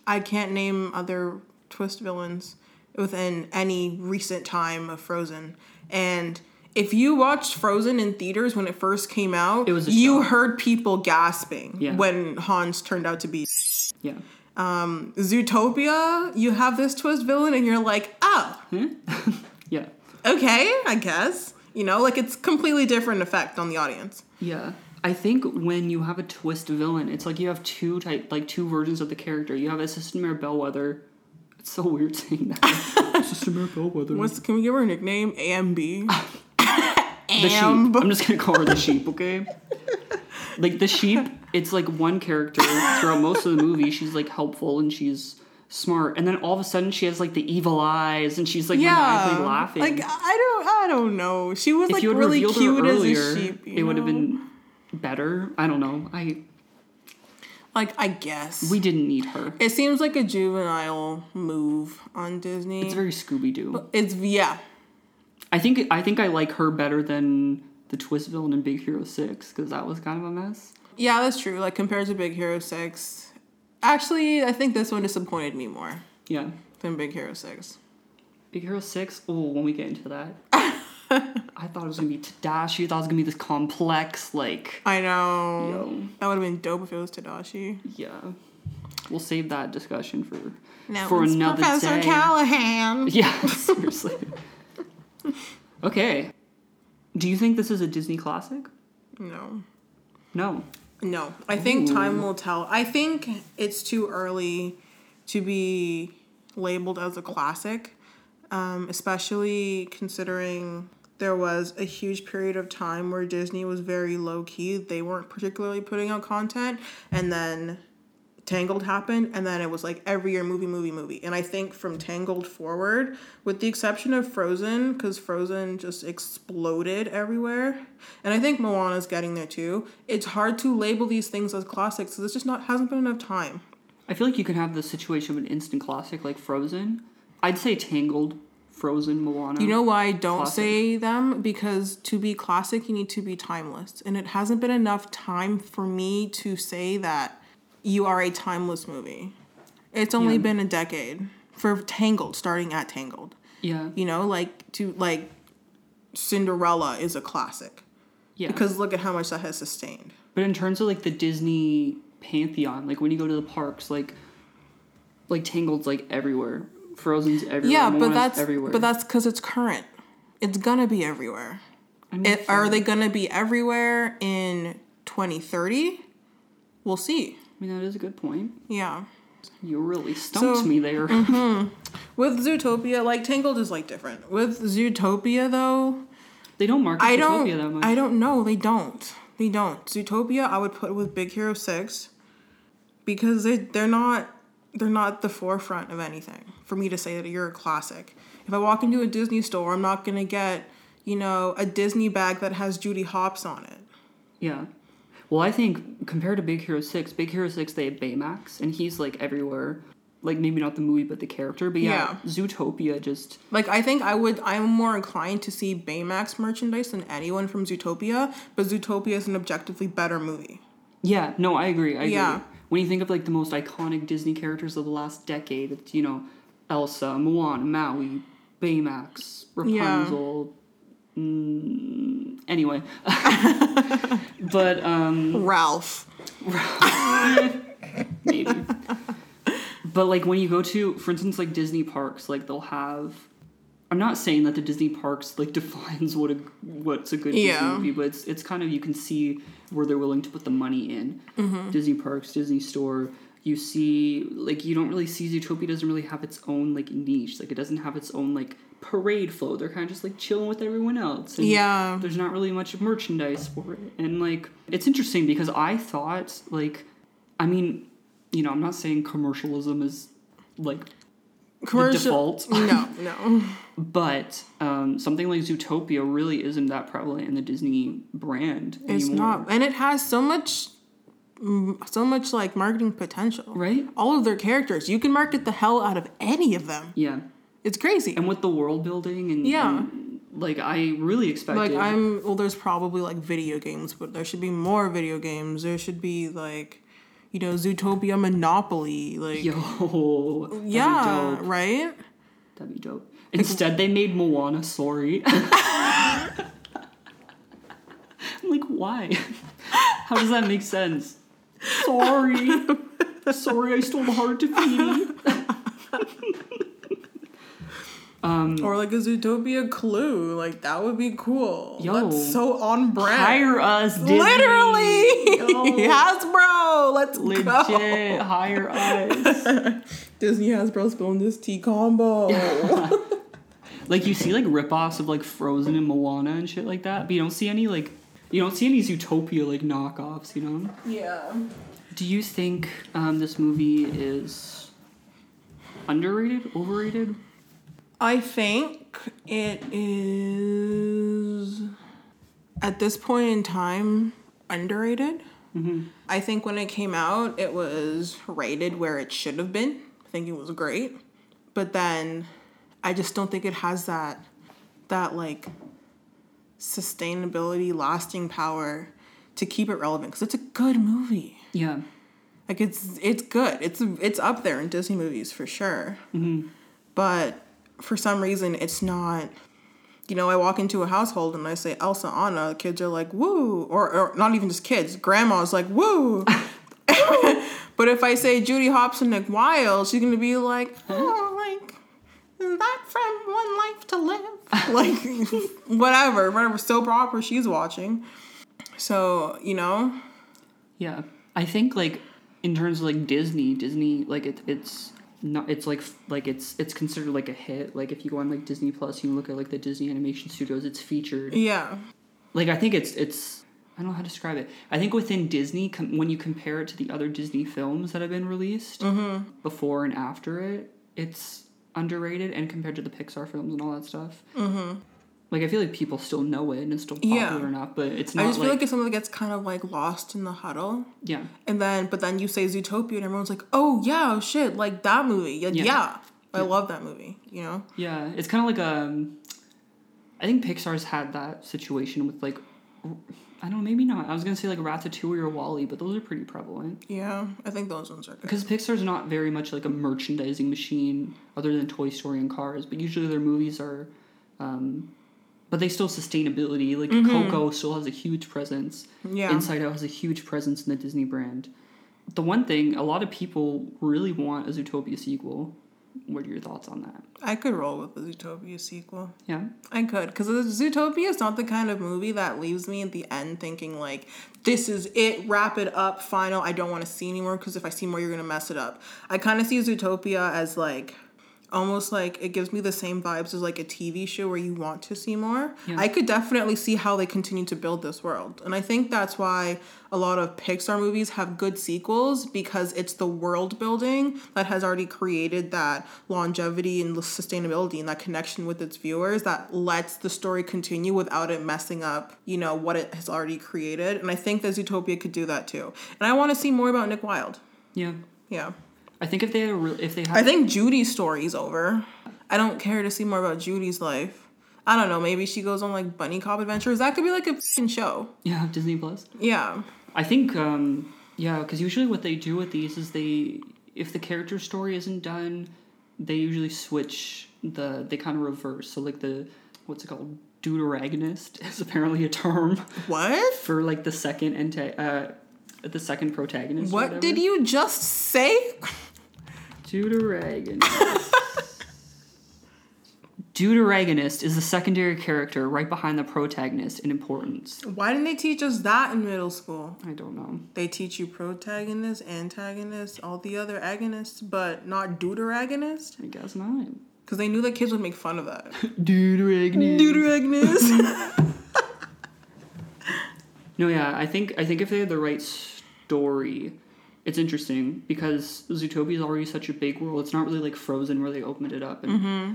I can't name other twist villains within any recent time of Frozen. And if you watched Frozen in theaters when it first came out, It was you shock. heard people gasping Yeah. when Hans turned out to be yeah. Um, Zootopia. You have this twist villain, and you're like, oh, hmm? Yeah. okay, I guess. You know, like it's completely different effect on the audience. Yeah. I think when you have a twist villain, it's like you have two type like two versions of the character. You have Assistant Mayor Bellwether. It's so weird saying that. Assistant Mayor Bellwether. What's can we give her a nickname? AMB. the sheep. I'm just gonna call her the sheep, okay? like the sheep, it's like one character throughout most of the movie. She's like helpful and she's smart, and then all of a sudden she has like the evil eyes and she's like maniacally laughing. Like I don't, I don't know. She was if like you had really cute her as earlier, a sheep. you it would have been better. I don't know. I like I guess we didn't need her. it seems like a juvenile move on Disney. It's very Scooby Doo. It's yeah. I think I think I like her better than the twist villain in Big Hero Six because that was kind of a mess. Yeah, that's true. Like compared to Big Hero Six, actually, I think this one disappointed me more Yeah. than Big Hero Six. Big Hero Six. Oh, when we get into that, I thought it was gonna be Tadashi. I thought it was gonna be this complex, like, I know yo, that would have been dope if it was Tadashi. yeah. We'll save that discussion for No, for another Professor day. Callahan. Yeah, seriously. okay. Do you think this is a Disney classic? No. No. No, I think time will tell. I think it's too early to be labeled as a classic, um, especially considering there was a huge period of time where Disney was very low key. They weren't particularly putting out content, and then Tangled happened, and then it was like every year movie, movie, movie. And I think from Tangled forward, with the exception of Frozen, because Frozen just exploded everywhere, and I think Moana's getting there too. It's hard to label these things as classics because it's just not hasn't been enough time. I feel like you can have the situation of an instant classic like Frozen. I'd say Tangled, Frozen, Moana. You know why I don't Classic. say them? Because to be classic, you need to be timeless, and it hasn't been enough time for me to say that you are a timeless movie. It's only Yeah. been a decade for Tangled, starting at Tangled. Yeah. You know, like to like Cinderella is a classic Yeah. because look at how much that has sustained. But in terms of like the Disney pantheon, like when you go to the parks, like like Tangled's like everywhere. Frozen's everywhere. yeah, but Moana's that's everywhere. but that's because it's current. It's gonna be everywhere. I mean, It, are they gonna be everywhere in 2030? We'll see. I mean, that is a good point. Yeah. You really stumped So- mm-hmm. me there. With Zootopia, like Tangled is like different. With Zootopia though, They don't market I Zootopia don't that much. I don't know. They don't. They don't. Zootopia I would put with Big Hero 6 because they they're not they're not the forefront of anything for me to say that you're a classic. If I walk into a Disney store, I'm not going to get, you know, a Disney bag that has Judy Hopps on it. Yeah. Well, I think compared to Big Hero 6, Big Hero 6, they have Baymax, and he's like everywhere. Like maybe not the movie, but the character. But yeah, Zootopia just. Like I think I would I'm more inclined to see Baymax merchandise than anyone from Zootopia, but Zootopia is an objectively better movie. Yeah, no, I agree. I agree. Yeah. When you think of like the most iconic Disney characters of the last decade, it's, you know, Elsa, Moana, Maui, Baymax, Rapunzel, Mm, anyway, but um, Ralph. maybe. but like when you go to, for instance, like Disney parks, like they'll have. I'm not saying that the Disney parks like defines what a what's a good Disney movie, but it's it's kind of you can see where they're willing to put the money in. Mm-hmm. Disney parks, Disney store. You see, like you don't really see Zootopia doesn't really have its own like niche. Like it doesn't have its own like parade flow. They're kind of just like chilling with everyone else. And Yeah. there's not really much merchandise for it. And like it's interesting because I thought like I mean, you know, I'm not saying commercialism is like Commercial. default. No, no. But um, something like Zootopia really isn't that prevalent in the Disney brand It's anymore. not, and it has so much, mm, so much like marketing potential. Right? All of their characters, you can market the hell out of any of them. Yeah. It's crazy. And with the world building and Yeah. and, like I really expected Like I'm, well, there's probably like video games, but there should be more video games. There should be like, you know, Zootopia Monopoly. Like, Yo, yeah, right. That'd be dope. Instead, they made Moana sorry. I'm like, why? How does that make sense? Sorry. sorry, I stole the heart Te Fiti. Um, or like a Zootopia Clue. Like that would be cool. Yo. That's so on brand. Hire us, Disney. Literally, Yo. Hasbro. Let's Legit, go. hire us. Disney Hasbro spilling this tea combo. Like you see like rip-offs of like Frozen and Moana and shit like that, but you don't see any like you don't see any Zootopia like knockoffs, you know? yeah. Do you think um, this movie is underrated, overrated? I think it is at this point in time underrated. I think when it came out, it was rated where it should have been. I think it was great, but then I just don't think it has that that like sustainability, lasting power to keep it relevant because it's a good movie. Yeah. Like it's it's good. It's it's up there in Disney movies for sure. Mm-hmm. But for some reason, it's not. You know, I walk into a household and I say Elsa Anna, the kids are like woo, or, or not even just kids. Grandma's like woo. but if I say Judy Hopps and Nick Wilde, she's gonna be like, oh, like is that from One Life to Live? like whatever, whatever soap opera she's watching. So you know, Yeah. I think like in terms of like Disney, Disney like it, it's not it's like like it's it's considered like a hit. Like if you go on like Disney Plus, you look at like the Disney Animation Studios, it's featured. yeah, Like I think it's it's I don't know how to describe it. I think within Disney, com- when you compare it to the other Disney films that have been released mm-hmm. before and after it, it's underrated. And compared to the Pixar films and all that stuff, mm-hmm. like I feel like people still know it and it's still popular Yeah. enough. But it's not. I just like, feel like it's something that gets kind of like lost in the huddle. yeah, And then, but then you say Zootopia, and everyone's like, "Oh yeah, oh, shit, like that movie. Yeah, Yeah. yeah. I love that movie." You know? yeah. It's kind of like um, I think Pixar's had that situation with like. I don't know, maybe not. I was gonna say like Ratatouille or WALL-E, but those are pretty prevalent. Yeah, I think those ones are good. Because Pixar's not very much like a merchandising machine, other than Toy Story and Cars. But usually their movies are, um, but they still sustainability. Like Coco still has a huge presence. Yeah. Inside Out has a huge presence in the Disney brand. The one thing a lot of people really want a Zootopia sequel. What are your thoughts on that? I could roll with the Zootopia sequel. Yeah. I could, because Zootopia is not the kind of movie that leaves me at the end thinking like, "This is it, wrap it up, final. I don't want to see anymore." Because if I see more, you're gonna mess it up. I kind of see Zootopia as like, almost like it gives me the same vibes as like a TV show where you want to see more. Yeah. I could definitely see how they continue to build this world, and I think that's why a lot of Pixar movies have good sequels because it's the world building that has already created that longevity and sustainability and that connection with its viewers that lets the story continue without it messing up, you know, what it has already created. And I think that Zootopia could do that too. And I want to see more about Nick Wilde. Yeah. Yeah. I think if they had if they had I think Judy's story's over. I don't care to see more about Judy's life. I don't know, maybe she goes on like bunny cop adventures. That could be like a fing show. yeah Disney Plus. Yeah. I think, um, yeah, because usually what they do with these is they, if the character story isn't done, they usually switch the, they kind of reverse. So like the, what's it called? deuteragonist is apparently a term What? for like the second anta- uh, the second protagonist. What did you just say? Deuteragonist. Deuteragonist is the secondary character right behind the protagonist in importance. Why didn't they teach us that in middle school? I don't know. They teach you protagonist, antagonist, all the other agonists, but not deuteragonist? I guess not. Because they knew that kids would make fun of that. Deuteragonist. Deuteragonist. No, yeah, I think I think if they had the right story, it's interesting because Zootopia is already such a big world. It's not really like Frozen where they opened it up. And mm-hmm.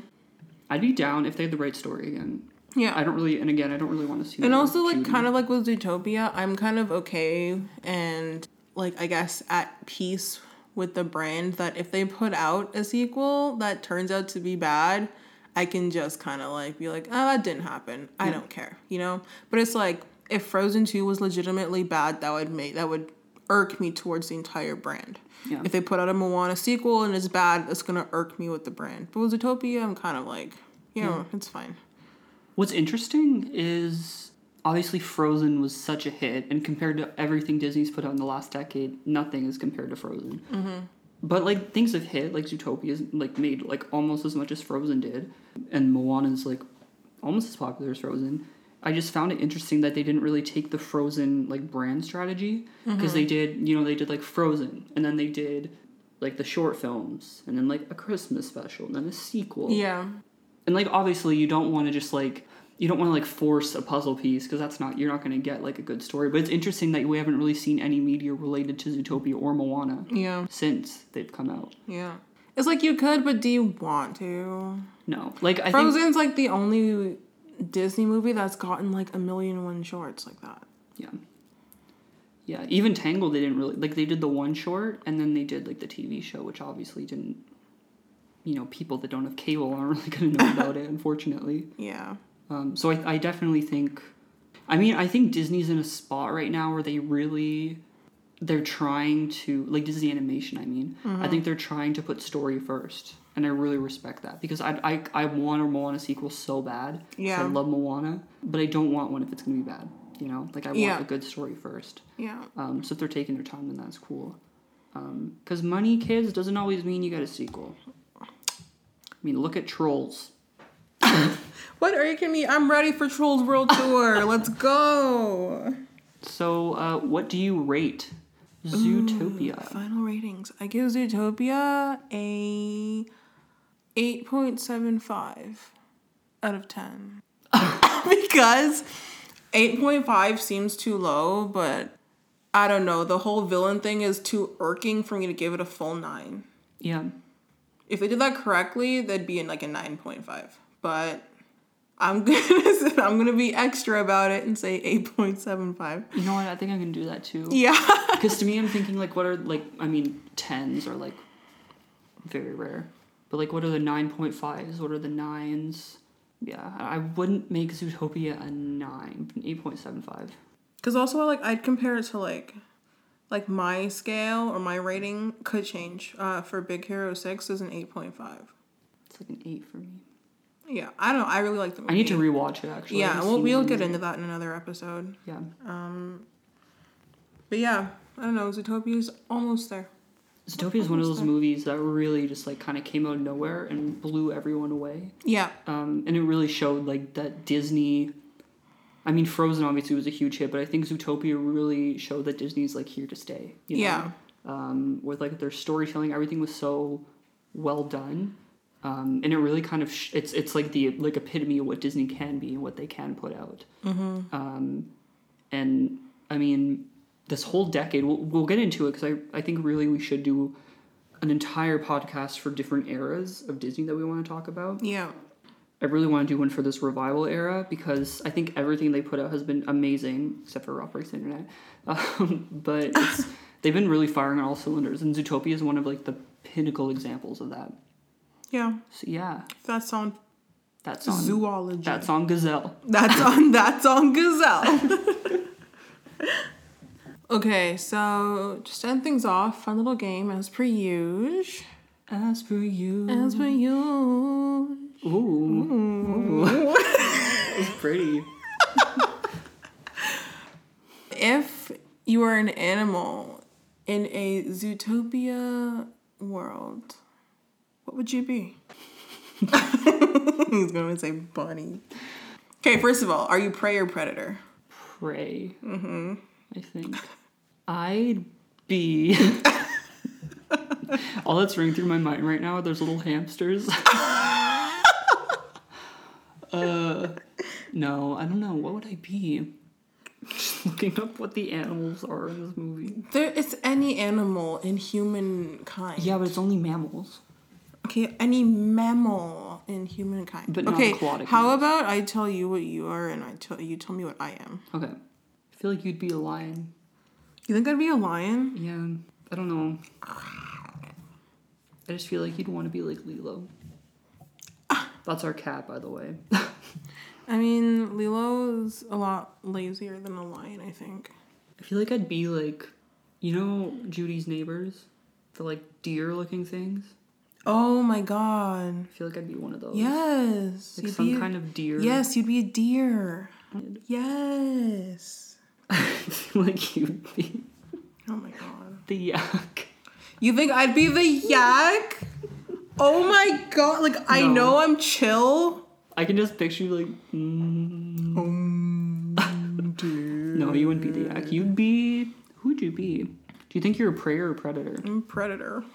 I'd be down if they had the right story again. yeah. I don't really, and again, I don't really want to see. That. And also, like, kind of like with Zootopia, I'm kind of okay and, like, I guess at peace with the brand that if they put out a sequel that turns out to be bad, I can just kind of, like, be like, oh, that didn't happen. I don't care, you know? But it's like, if Frozen 2 was legitimately bad, that would make, that would irk me towards the entire brand. Yeah. If they put out a Moana sequel and it's bad, it's gonna irk me with the brand. But with Zootopia, I'm kind of like, you know, it's fine. What's interesting is obviously Frozen was such a hit, and compared to everything Disney's put out in the last decade, nothing is compared to Frozen. Mm-hmm. But like things have hit, like Zootopia's like made like almost as much as Frozen did, and Moana's like almost as popular as Frozen. I just found it interesting that they didn't really take the Frozen like brand strategy because they Mm-hmm. did, you know, they did like Frozen, and then they did like the short films, and then like a Christmas special, and then a sequel Yeah. and like obviously you don't want to just like you don't want to like force a puzzle piece because that's not you're not going to get like a good story but it's interesting that we haven't really seen any media related to zootopia or moana Yeah. since they've come out Yeah. It's like you could, but do you want to? no like i think Frozen's like the only Disney movie that's gotten like a million and one shorts like that. yeah yeah even tangled they didn't really like they did the one short and then they did like the tv show which obviously didn't you know people that don't have cable aren't really going to know about it unfortunately Yeah. Um, so I, I definitely think, I mean, I think Disney's in a spot right now where they really, they're trying to like Disney animation. I mean, I think they're trying to put story first, and I really respect that because I I, I want a Moana sequel so bad. Yeah. I love Moana, but I don't want one if it's gonna be bad. You know, like I want Yeah. a good story first. Yeah. Um, so if they're taking their time, then that's cool. Um, Because money, kids, doesn't always mean you get a sequel. I mean, look at Trolls. What are you kidding me? I'm ready for Trolls World Tour. Let's go. So, uh, what do you rate Zootopia? Final ratings. I give Zootopia a 8.75 out of 10. because 8.5 seems too low, but I don't know. The whole villain thing is too irking for me to give it a full 9. Yeah. If they did that correctly, that'd be in like a 9.5. But I'm gonna I'm gonna be extra about it and say 8.75. You know what? I think I can do that too. Yeah. Because to me, I'm thinking like, what are like? I mean, tens are like very rare, but like, what are the nine point fives? What are the nines? Yeah, I wouldn't make Zootopia a nine, an eight point seven five. Cause also like I'd compare it to like like my scale or my rating could change. Uh, for Big Hero Six is an 8.5. It's like an eight for me. Yeah, I don't. know. I really like the movie. I need to rewatch it actually. Yeah, we'll we'll get into that in another episode. Yeah, Um. But yeah, I don't know. Zootopia is almost there. Zootopia is one of those movies that really just like kind of came out of nowhere and blew everyone away. Yeah, um, and it really showed like that Disney. I mean, Frozen obviously was a huge hit, but I think Zootopia really showed that Disney's like here to stay. You know? Yeah. Um, with like their storytelling, everything was so well done, um, and it really kind of sh- it's it's like the like epitome of what Disney can be and what they can put out. Mm-hmm. Um, and I mean, this whole decade, we'll, we'll get into it because I I think really we should do an entire podcast for different eras of Disney that we want to talk about. yeah, I really want to do one for this revival era because I think everything they put out has been amazing, except for Ralph Breaks the Internet. Um, but it's, they've been really firing on all cylinders, and Zootopia is one of like the pinnacle examples of that. Yeah. So yeah, That's on that's on zoology. that's on Gazelle. That's on that's on Gazelle. okay, so just to end things off, fun little game as per usual. As for you, As per usual. ooh, it's pretty. If you were an animal in a Zootopia world, what would you be? He's going to say bunny. Okay, first of all, are you prey or predator? Prey. Mm-hmm. I think. I'd be. All that's running through my mind right now are those little hamsters. uh, no, I don't know. What would I be? Just looking up what the animals are in this movie. There, it's any animal in humankind. Yeah, but it's only mammals. Okay, any mammal in humankind. But not okay, aquatic how about I tell you what you are and I tell you tell me what I am. Okay. I feel like you'd be a lion. You think I'd be a lion? Yeah, I don't know. I just feel like you'd want to be like Lilo. That's our cat, by the way. I mean, Lilo's a lot lazier than a lion, I think. I feel like I'd be like, you know, Judy's neighbors, the like deer looking things. Oh my god. I feel like I'd be one of those. Yes. like you'd some be a- kind of deer. Yes, you'd be a deer. Yes. I feel like you'd be Oh my god. the yak. You think I'd be the yak? Oh my god. Like, I know I'm chill. I can just picture you like, mm. no, you wouldn't be the yak. You'd be. Who'd you be? Do you think you're a prey or a predator? I'm a predator.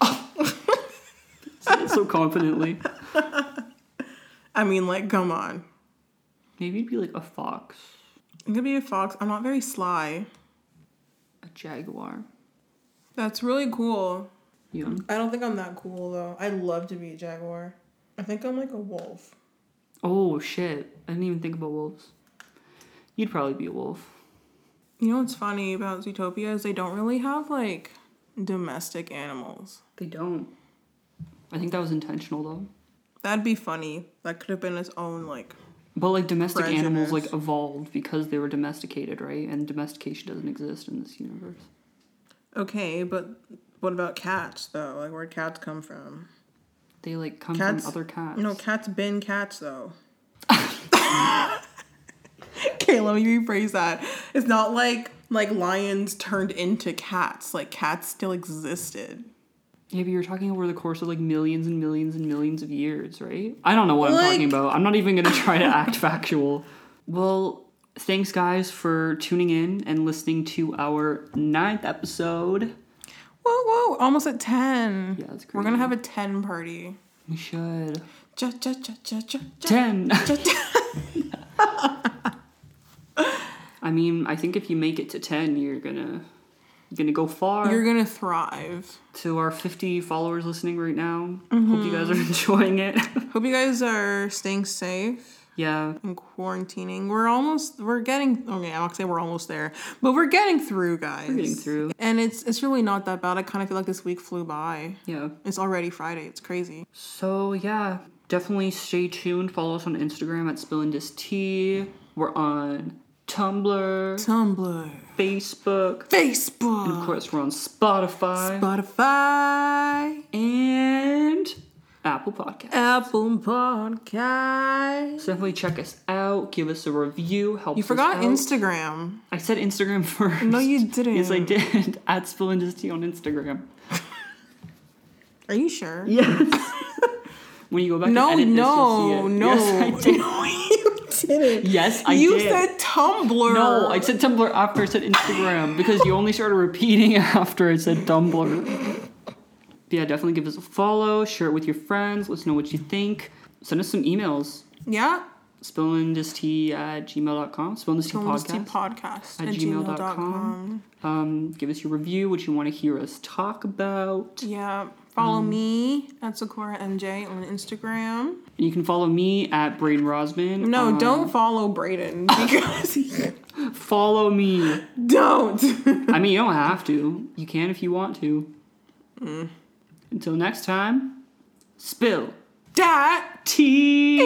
so confidently. I mean, like, come on. Maybe you'd be like a fox, I'm gonna be a fox. I'm not very sly. a jaguar. That's really cool. You. I don't think I'm that cool though. I'd love to be a jaguar. I think I'm like a wolf. Oh shit! I didn't even think about wolves. You'd probably be a wolf. You know what's funny about Zootopia is they don't really have like domestic animals. They don't. I think that was intentional though. That'd be funny. That could have been its own like. But like domestic animals like evolved because they were domesticated, right? And domestication doesn't exist in this universe. Okay, but what about cats though? Like where'd cats come from? They like come Cats- from other cats. No, cats been cats though. okay, let me rephrase that. It's not like like lions turned into cats. Like cats still existed. Yeah, but you're talking over the course of like millions and millions and millions of years, right? I don't know what I'm talking about. I'm not even gonna try to act factual. Well, thanks guys for tuning in and listening to our ninth episode. Whoa, whoa! Almost at ten. Yeah, that's crazy. We're gonna have a ten party. We should. Ja, ja, ja, ja, ja, ja. Ten. Ja, ja. I mean, I think if you make it to ten, you're gonna you're gonna go far. You're gonna thrive. to our 50 followers listening right now. Mm-hmm. Hope you guys are enjoying it. Hope you guys are staying safe yeah, and quarantining. We're almost. We're getting. Okay, I won't say we're almost there, but we're getting through, guys. we're getting through. And it's it's really not that bad. I kind of feel like this week flew by. Yeah. It's already Friday. It's crazy. So yeah, definitely stay tuned. Follow us on Instagram at Spill Tea. We're on Tumblr, Tumblr, Facebook, Facebook, and of course we're on Spotify Spotify, and Apple Podcasts. Apple Podcast. So definitely check us out. Give us a review. Help You forgot. Instagram. I said Instagram first. No, you didn't. Yes, I did. At Spill Tea on Instagram. Are you sure? Yes. When you go back No, and edit no, this, you'll see it. no. Yes, I did. No, you didn't. Yes, I you did. said Tumblr. No, I said Tumblr after I said Instagram because you only started repeating after I said Tumblr. But yeah, definitely give us a follow, share it with your friends, let us know what you think. Send us some emails. Yeah. Spillandistea at gmail.com. Spillandistea Honesty podcast. podcast at at gmail.com. gmail.com. Um, give us your review, what you want to hear us talk about. Yeah. Follow Mm. me at Sakura MJ on Instagram. You can follow me at Braden Rosman. No, Um, don't follow Brayden because follow me. don't. I mean, you don't have to. You can if you want to. Mm. Until next time, spill that tea.